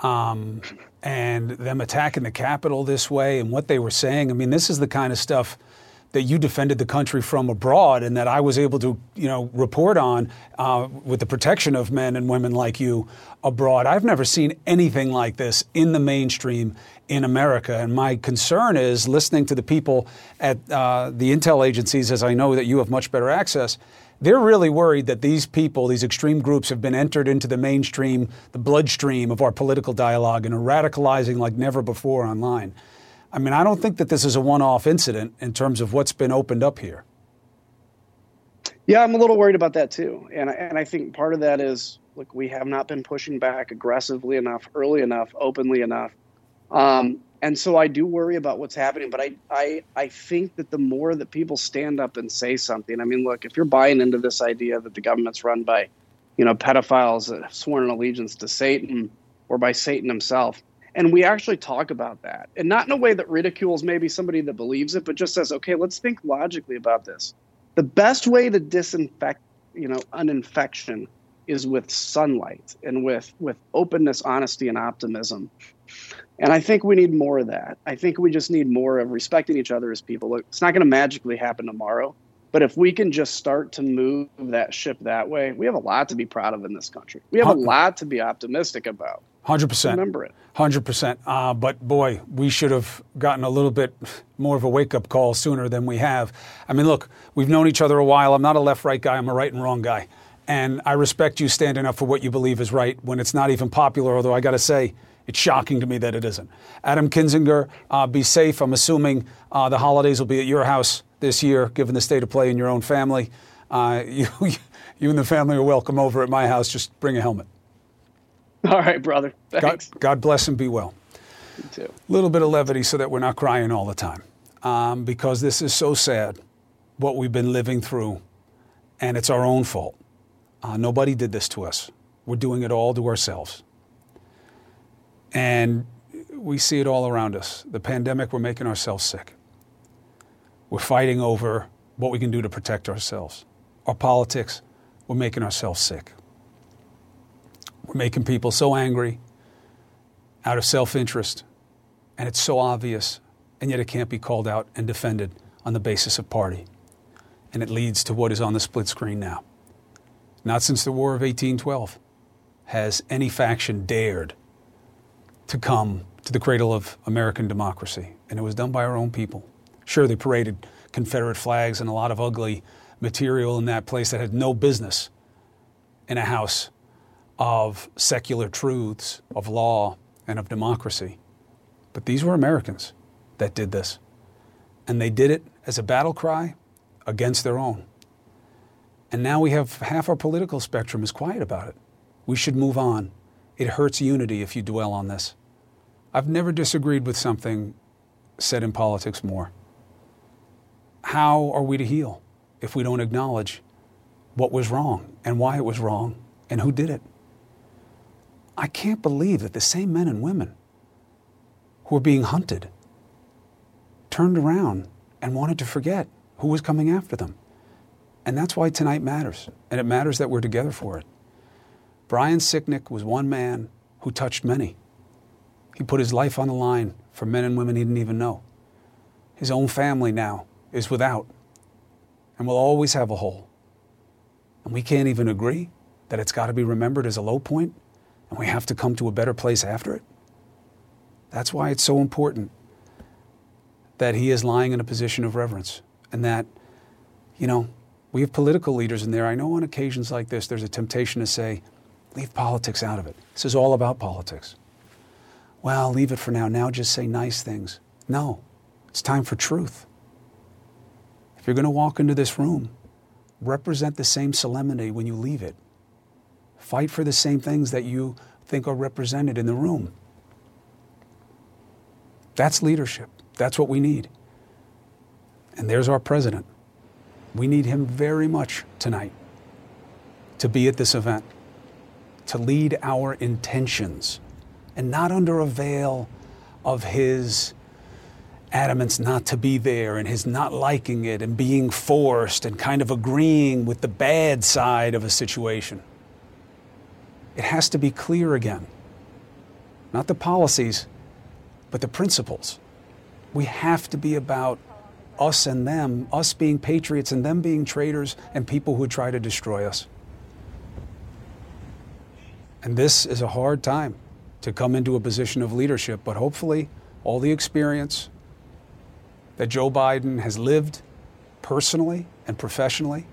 um, and them attacking the Capitol this way and what they were saying. I mean, this is the kind of stuff that you defended the country from abroad and that I was able to, you know, report on uh, with the protection of men and women like you abroad. I've never seen anything like this in the mainstream in America. And my concern is listening to the people at uh, the intel agencies, as I know that you have much better access. They're really worried that these people, these extreme groups, have been entered into the mainstream, the bloodstream of our political dialogue and are radicalizing like never before online. I mean, I don't think that this is a one off incident in terms of what's been opened up here. Yeah, I'm a little worried about that too. And, and I think part of that is look, we have not been pushing back aggressively enough, early enough, openly enough. Um, and so I do worry about what's happening, but I, I, I think that the more that people stand up and say something, I mean, look, if you're buying into this idea that the government's run by, you know, pedophiles that have sworn an allegiance to Satan or by Satan himself, and we actually talk about that. And not in a way that ridicules maybe somebody that believes it but just says okay let's think logically about this. The best way to disinfect you know an infection is with sunlight and with with openness honesty and optimism. And i think we need more of that. I think we just need more of respecting each other as people. Look, it's not going to magically happen tomorrow but if we can just start to move that ship that way we have a lot to be proud of in this country. We have a lot to be optimistic about Hundred percent. Remember it. Hundred uh, percent. But boy, we should have gotten a little bit more of a wake-up call sooner than we have. I mean, look, we've known each other a while. I'm not a left-right guy. I'm a right and wrong guy, and I respect you standing up for what you believe is right when it's not even popular. Although I got to say, it's shocking to me that it isn't. Adam Kinzinger, uh, be safe. I'm assuming uh, the holidays will be at your house this year, given the state of play in your own family. Uh, (laughs) you, you and the family are welcome over at my house. Just bring a helmet. (laughs) All right, brother. Thanks. God, God bless and be well. You too. A little bit of levity so that we're not crying all the time. Um, because this is so sad, what we've been living through, and it's our own fault. Uh, nobody did this to us. We're doing it all to ourselves. And we see it all around us. The pandemic, we're making ourselves sick. We're fighting over what we can do to protect ourselves. Our politics, we're making ourselves sick. We're making people so angry out of self interest. And it's so obvious and yet it can't be called out and defended on the basis of party. And it leads to what is on the split screen now. Not since the War of 1812 has any faction dared to come to the cradle of American democracy, and it was done by our own people. Sure, they paraded Confederate flags and a lot of ugly material in that place that had no business in a house of secular truths, of law, and of democracy. But these were Americans that did this. And they did it as a battle cry against their own. And now we have half our political spectrum is quiet about it. We should move on. It hurts unity if you dwell on this. I've never disagreed with something said in politics more. How are we to heal if we don't acknowledge what was wrong and why it was wrong and who did it? I can't believe that the same men and women who were being hunted turned around and wanted to forget who was coming after them. And that's why tonight matters. And it matters that we're together for it. Brian Sicknick was one man who touched many. He put his life on the line for men and women he didn't even know. His own family now is without and will always have a hole. And we can't even agree that it's got to be remembered as a low point and we have to come to a better place after it. That's why it's so important that he is lying in a position of reverence and that, you know, we have political leaders in there. I know on occasions like this, there's a temptation to say, leave politics out of it. This is all about politics. Well, leave it for now. Now just say nice things. No, it's time for truth. If you're going to walk into this room, represent the same solemnity when you leave it. Fight for the same things that you think are represented in the room. That's leadership. That's what we need. And there's our president. We need him very much tonight to be at this event, to lead our intentions, and not under a veil of his adamance not to be there and his not liking it and being forced and kind of agreeing with the bad side of a situation. It has to be clear again. Not the policies, but the principles. We have to be about us and them, us being patriots and them being traitors and people who try to destroy us. And this is a hard time to come into a position of leadership, but hopefully, all the experience that Joe Biden has lived personally and professionally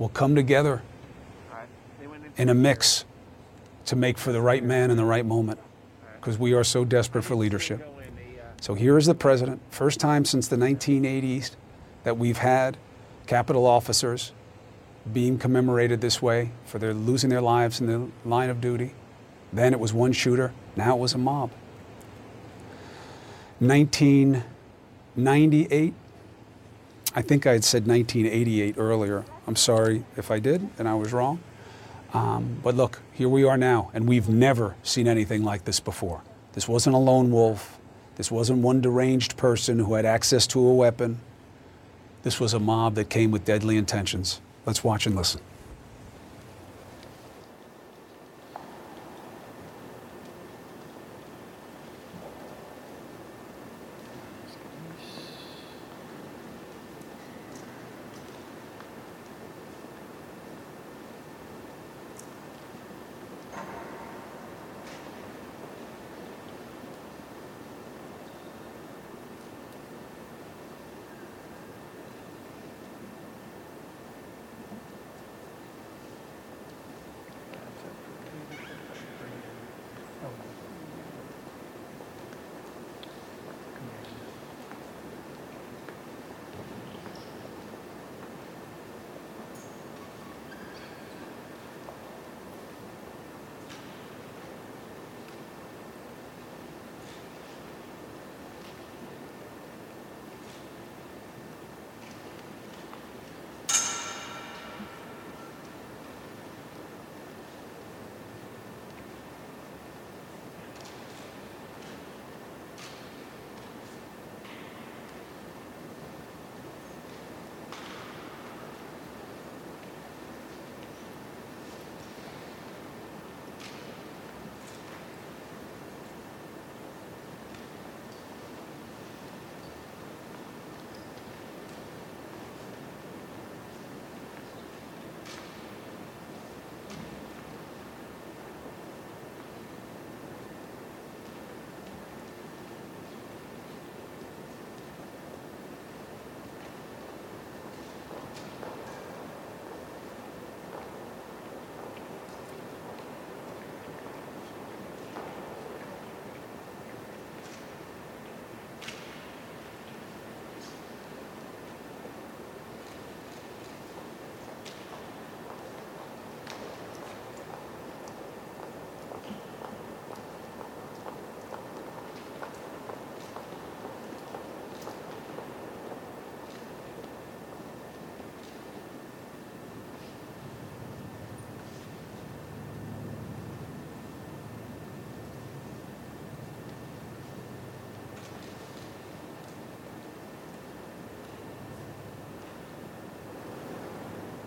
will come together in a mix to make for the right man in the right moment because we are so desperate for leadership. So here is the president, first time since the 1980s that we've had Capitol officers being commemorated this way for their losing their lives in the line of duty. Then it was one shooter, now it was a mob. 1998, I think I had said 1988 earlier. I'm sorry if I did and I was wrong. Um, but look, here we are now, and we've never seen anything like this before. This wasn't a lone wolf. This wasn't one deranged person who had access to a weapon. This was a mob that came with deadly intentions. Let's watch and listen.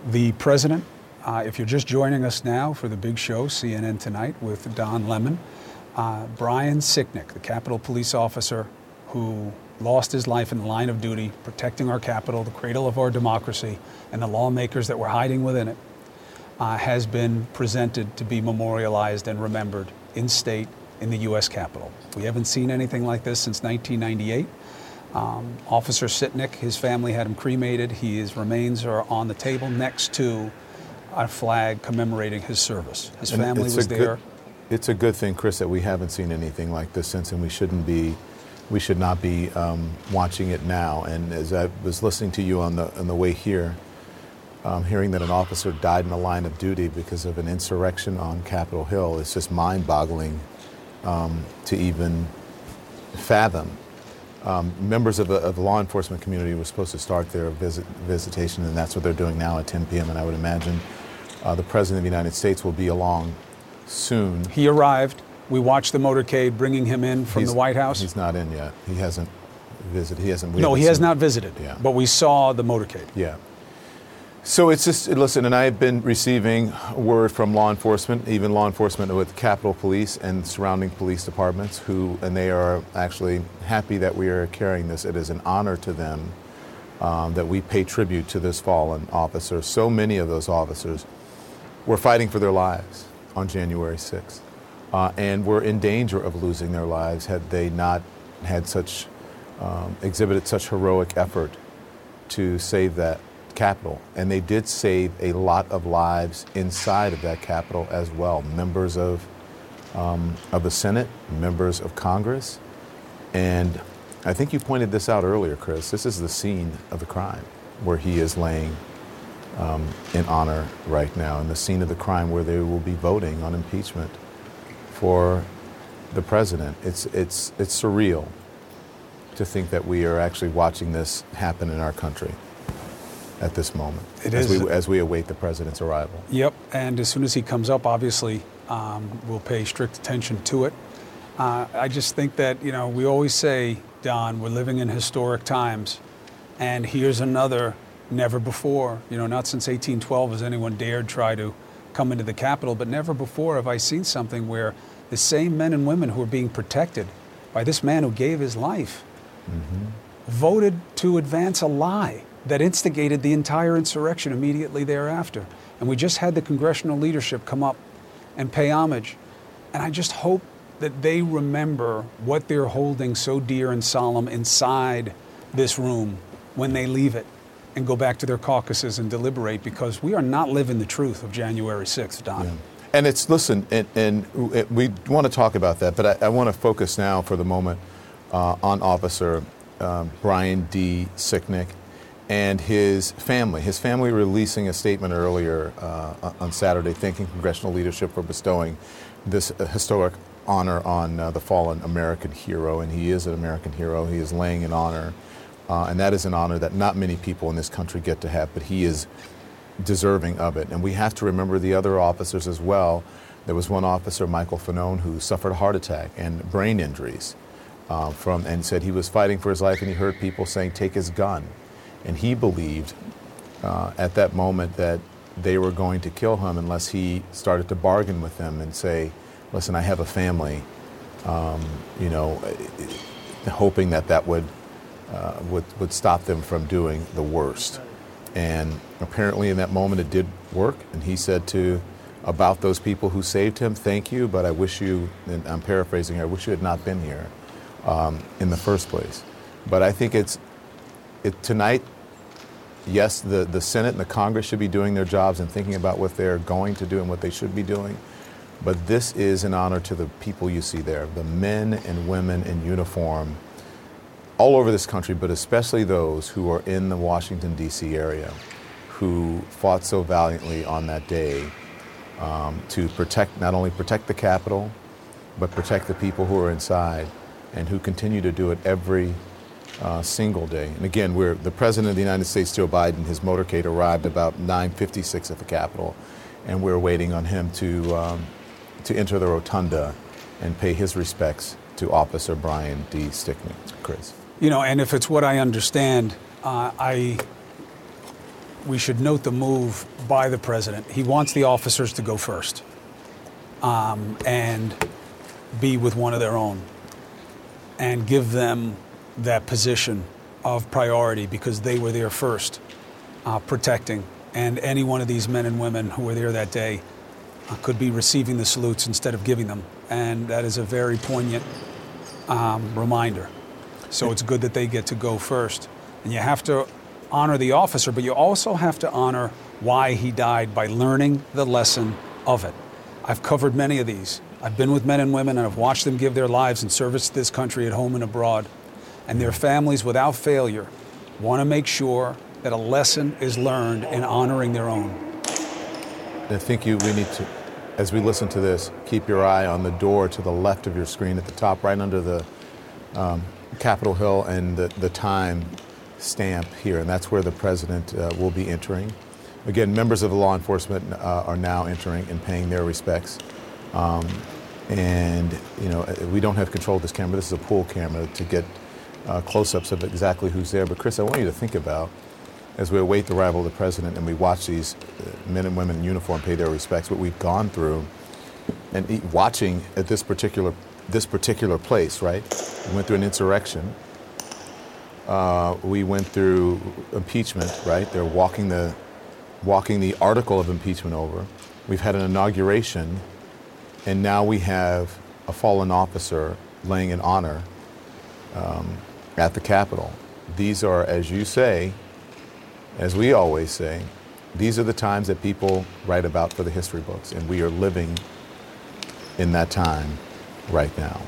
The president, uh, if you're just joining us now for the big show, CNN Tonight, with Don Lemon, uh, Brian Sicknick, the Capitol police officer who lost his life in the line of duty protecting our capital, the cradle of our democracy, and the lawmakers that were hiding within it, uh, has been presented to be memorialized and remembered in state in the U.S. Capitol. We haven't seen anything like this since 1998. Um, Officer Sicknick, his family had him cremated. His remains are on the table next to a flag commemorating his service. His And family was there. Good, it's a good thing, Chris, that we haven't seen anything like this since, and we shouldn't be, we should not be um, watching it now. And as I was listening to you on the on the way here, um, hearing that an officer died in the line of duty because of an insurrection on Capitol Hill, it's just mind-boggling um, to even fathom. Um, members of the, of the law enforcement community were supposed to start their visit, visitation, and that's what they're doing now at 10 p.m. And I would imagine uh, the President of the United States will be along soon. He arrived. We watched the motorcade bringing him in from He's- the White House. He's not in yet. He hasn't visited. He hasn't. no, he has not visited, Yeah. but we saw the motorcade. Yeah. So it's just listen, and I have been receiving word from law enforcement, even law enforcement with Capitol Police and surrounding police departments, who and they are actually happy that we are carrying this. It is an honor to them um, that we pay tribute to this fallen officer. So many of those officers were fighting for their lives on January 6th, uh, and were in danger of losing their lives had they not had such um, exhibited such heroic effort to save that Capitol. And they did save a lot of lives inside of that capital as well. Members of, um, of the Senate, members of Congress. And I think you pointed this out earlier, Chris. This is the scene of the crime where he is laying um, in honor right now, and the scene of the crime where they will be voting on impeachment for the president. It's, it's, it's surreal to think that we are actually watching this happen in our country at this moment It as, is. We, as we await the president's arrival. Yep, and as soon as he comes up, obviously, um, we'll pay strict attention to it. Uh, I just think that, you know, we always say, Don, we're living in historic times, and here's another never before. You know, not since 1812 has anyone dared try to come into the Capitol, but never before have I seen something where the same men and women who are being protected by this man who gave his life voted to advance a lie that instigated the entire insurrection immediately thereafter. And we just had the congressional leadership come up and pay homage. And I just hope that they remember what they're holding so dear and solemn inside this room when they leave it and go back to their caucuses and deliberate because we are not living the truth of January 6th, Don. And it's, listen, and, and we want to talk about that, but I, I want to focus now for the moment uh, on Officer um, Brian D. Sicknick and his family. His family releasing a statement earlier uh, on Saturday thanking congressional leadership for bestowing this uh, historic honor on uh, the fallen American hero, and he is an American hero. He is laying in honor, uh, and that is an honor that not many people in this country get to have, but he is deserving of it. And we have to remember the other officers as well. There was one officer, Michael Fanone, who suffered a heart attack and brain injuries uh, from, and said he was fighting for his life, and he heard people saying, "Take his gun," and he believed uh, at that moment that they were going to kill him unless he started to bargain with them and say, "Listen, I have a family," um, you know, hoping that that would uh, would would stop them from doing the worst. And apparently, in that moment, it did work. And he said to about those people who saved him, "Thank you, but I wish you." And I'm paraphrasing here. I wish you had not been here um, in the first place. But I think it's it, tonight. Yes, the, the Senate and the Congress should be doing their jobs and thinking about what they're going to do and what they should be doing. But this is an honor to the people you see there, the men and women in uniform all over this country, but especially those who are in the Washington, D.C. area, who fought so valiantly on that day um, to protect, not only protect the Capitol, but protect the people who are inside and who continue to do it every uh, single day. And again, we're, the President of the United States, Joe Biden, his motorcade arrived about 9.56 at the Capitol, and we're waiting on him to, um, to enter the rotunda and pay his respects to Officer Brian D. Sicknick. Chris. You know, and if it's what I understand, uh, I we should note the move by the president. He wants the officers to go first um, and be with one of their own and give them that position of priority because they were there first, uh, protecting. And any one of these men and women who were there that day uh, could be receiving the salutes instead of giving them. And that is a very poignant um, reminder. So it's good that they get to go first. And you have to honor the officer, but you also have to honor why he died by learning the lesson of it. I've covered many of these. I've been with men and women and I've watched them give their lives in service to this country at home and abroad. And their families, without failure, want to make sure that a lesson is learned in honoring their own. I think you, we need to, as we listen to this, keep your eye on the door to the left of your screen at the top, right under the um, Capitol Hill and the, the time stamp here, and that's where the president uh, will be entering. Again, members of the law enforcement uh, are now entering and paying their respects. Um, and, you know, we don't have control of this camera. This is a pool camera to get uh, close-ups of exactly who's there. But Chris, I want you to think about, as we await the arrival of the president and we watch these uh, men and women in uniform pay their respects, what we've gone through, and watching at this particular this particular place, right? We went through an insurrection. Uh, we went through impeachment, right? They're walking the walking the article of impeachment over. We've had an inauguration, and now we have a fallen officer laying in honor um, at the Capitol. These are, as you say, as we always say, these are the times that people write about for the history books, and we are living in that time right now.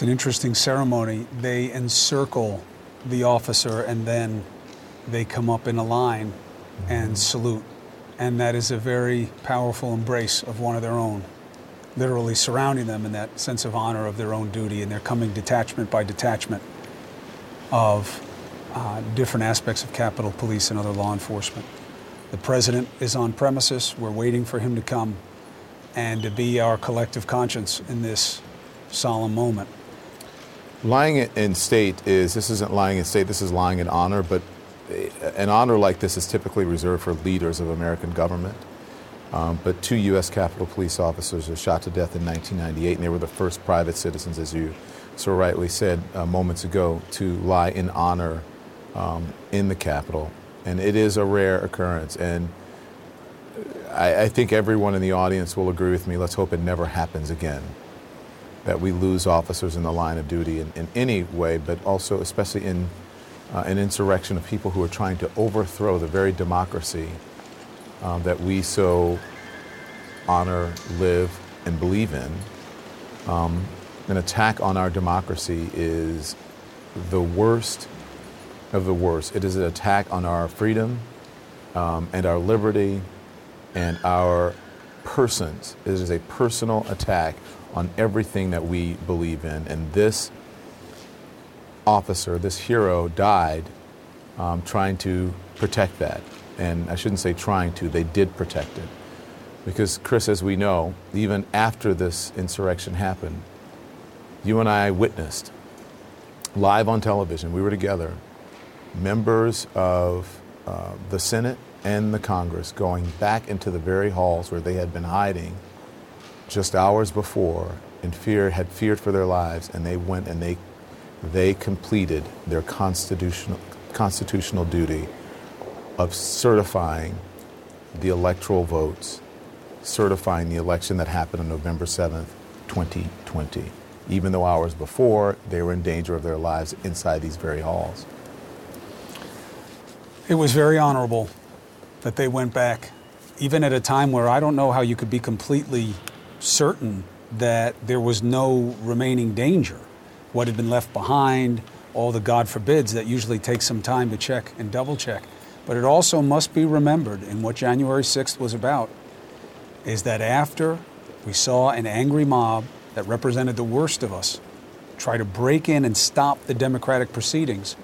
It's an interesting ceremony. They encircle the officer and then they come up in a line and salute. And that is a very powerful embrace of one of their own, literally surrounding them in that sense of honor of their own duty. And they're coming detachment by detachment of uh, different aspects of Capitol Police and other law enforcement. The president is on premises. We're waiting for him to come and to be our collective conscience in this solemn moment. Lying in state is this isn't lying in state, this is lying in honor, but an honor like this is typically reserved for leaders of American government. Um, but two U.S. Capitol Police officers were shot to death in 1998, and they were the first private citizens, as you so rightly said uh, moments ago, to lie in honor um, in the Capitol. And it is a rare occurrence. And I, I think everyone in the audience will agree with me. Let's hope it never happens again that we lose officers in the line of duty in, in any way, but also especially in uh, an insurrection of people who are trying to overthrow the very democracy um, that we so honor, live, and believe in. Um, an attack on our democracy is the worst of the worst. It is an attack on our freedom um, and our liberty and our persons. It is a personal attack on everything that we believe in. And this officer, this hero, died um, trying to protect that. And I shouldn't say trying to, they did protect it. Because, Chris, as we know, even after this insurrection happened, you and I witnessed live on television, we were together, members of uh, the Senate and the Congress going back into the very halls where they had been hiding just hours before in fear had feared for their lives and they went and they they completed their constitutional constitutional duty of certifying the electoral votes certifying the election that happened on November 7th 2020 even though hours before they were in danger of their lives inside these very halls. It was very honorable that they went back even at a time where I don't know how you could be completely certain that there was no remaining danger, what had been left behind, all the God forbids that usually takes some time to check and double check. But it also must be remembered, in what January 6th was about, is that after we saw an angry mob that represented the worst of us try to break in and stop the democratic proceedings,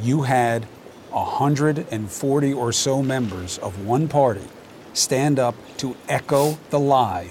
you had 140 or so members of one party stand up to echo the lie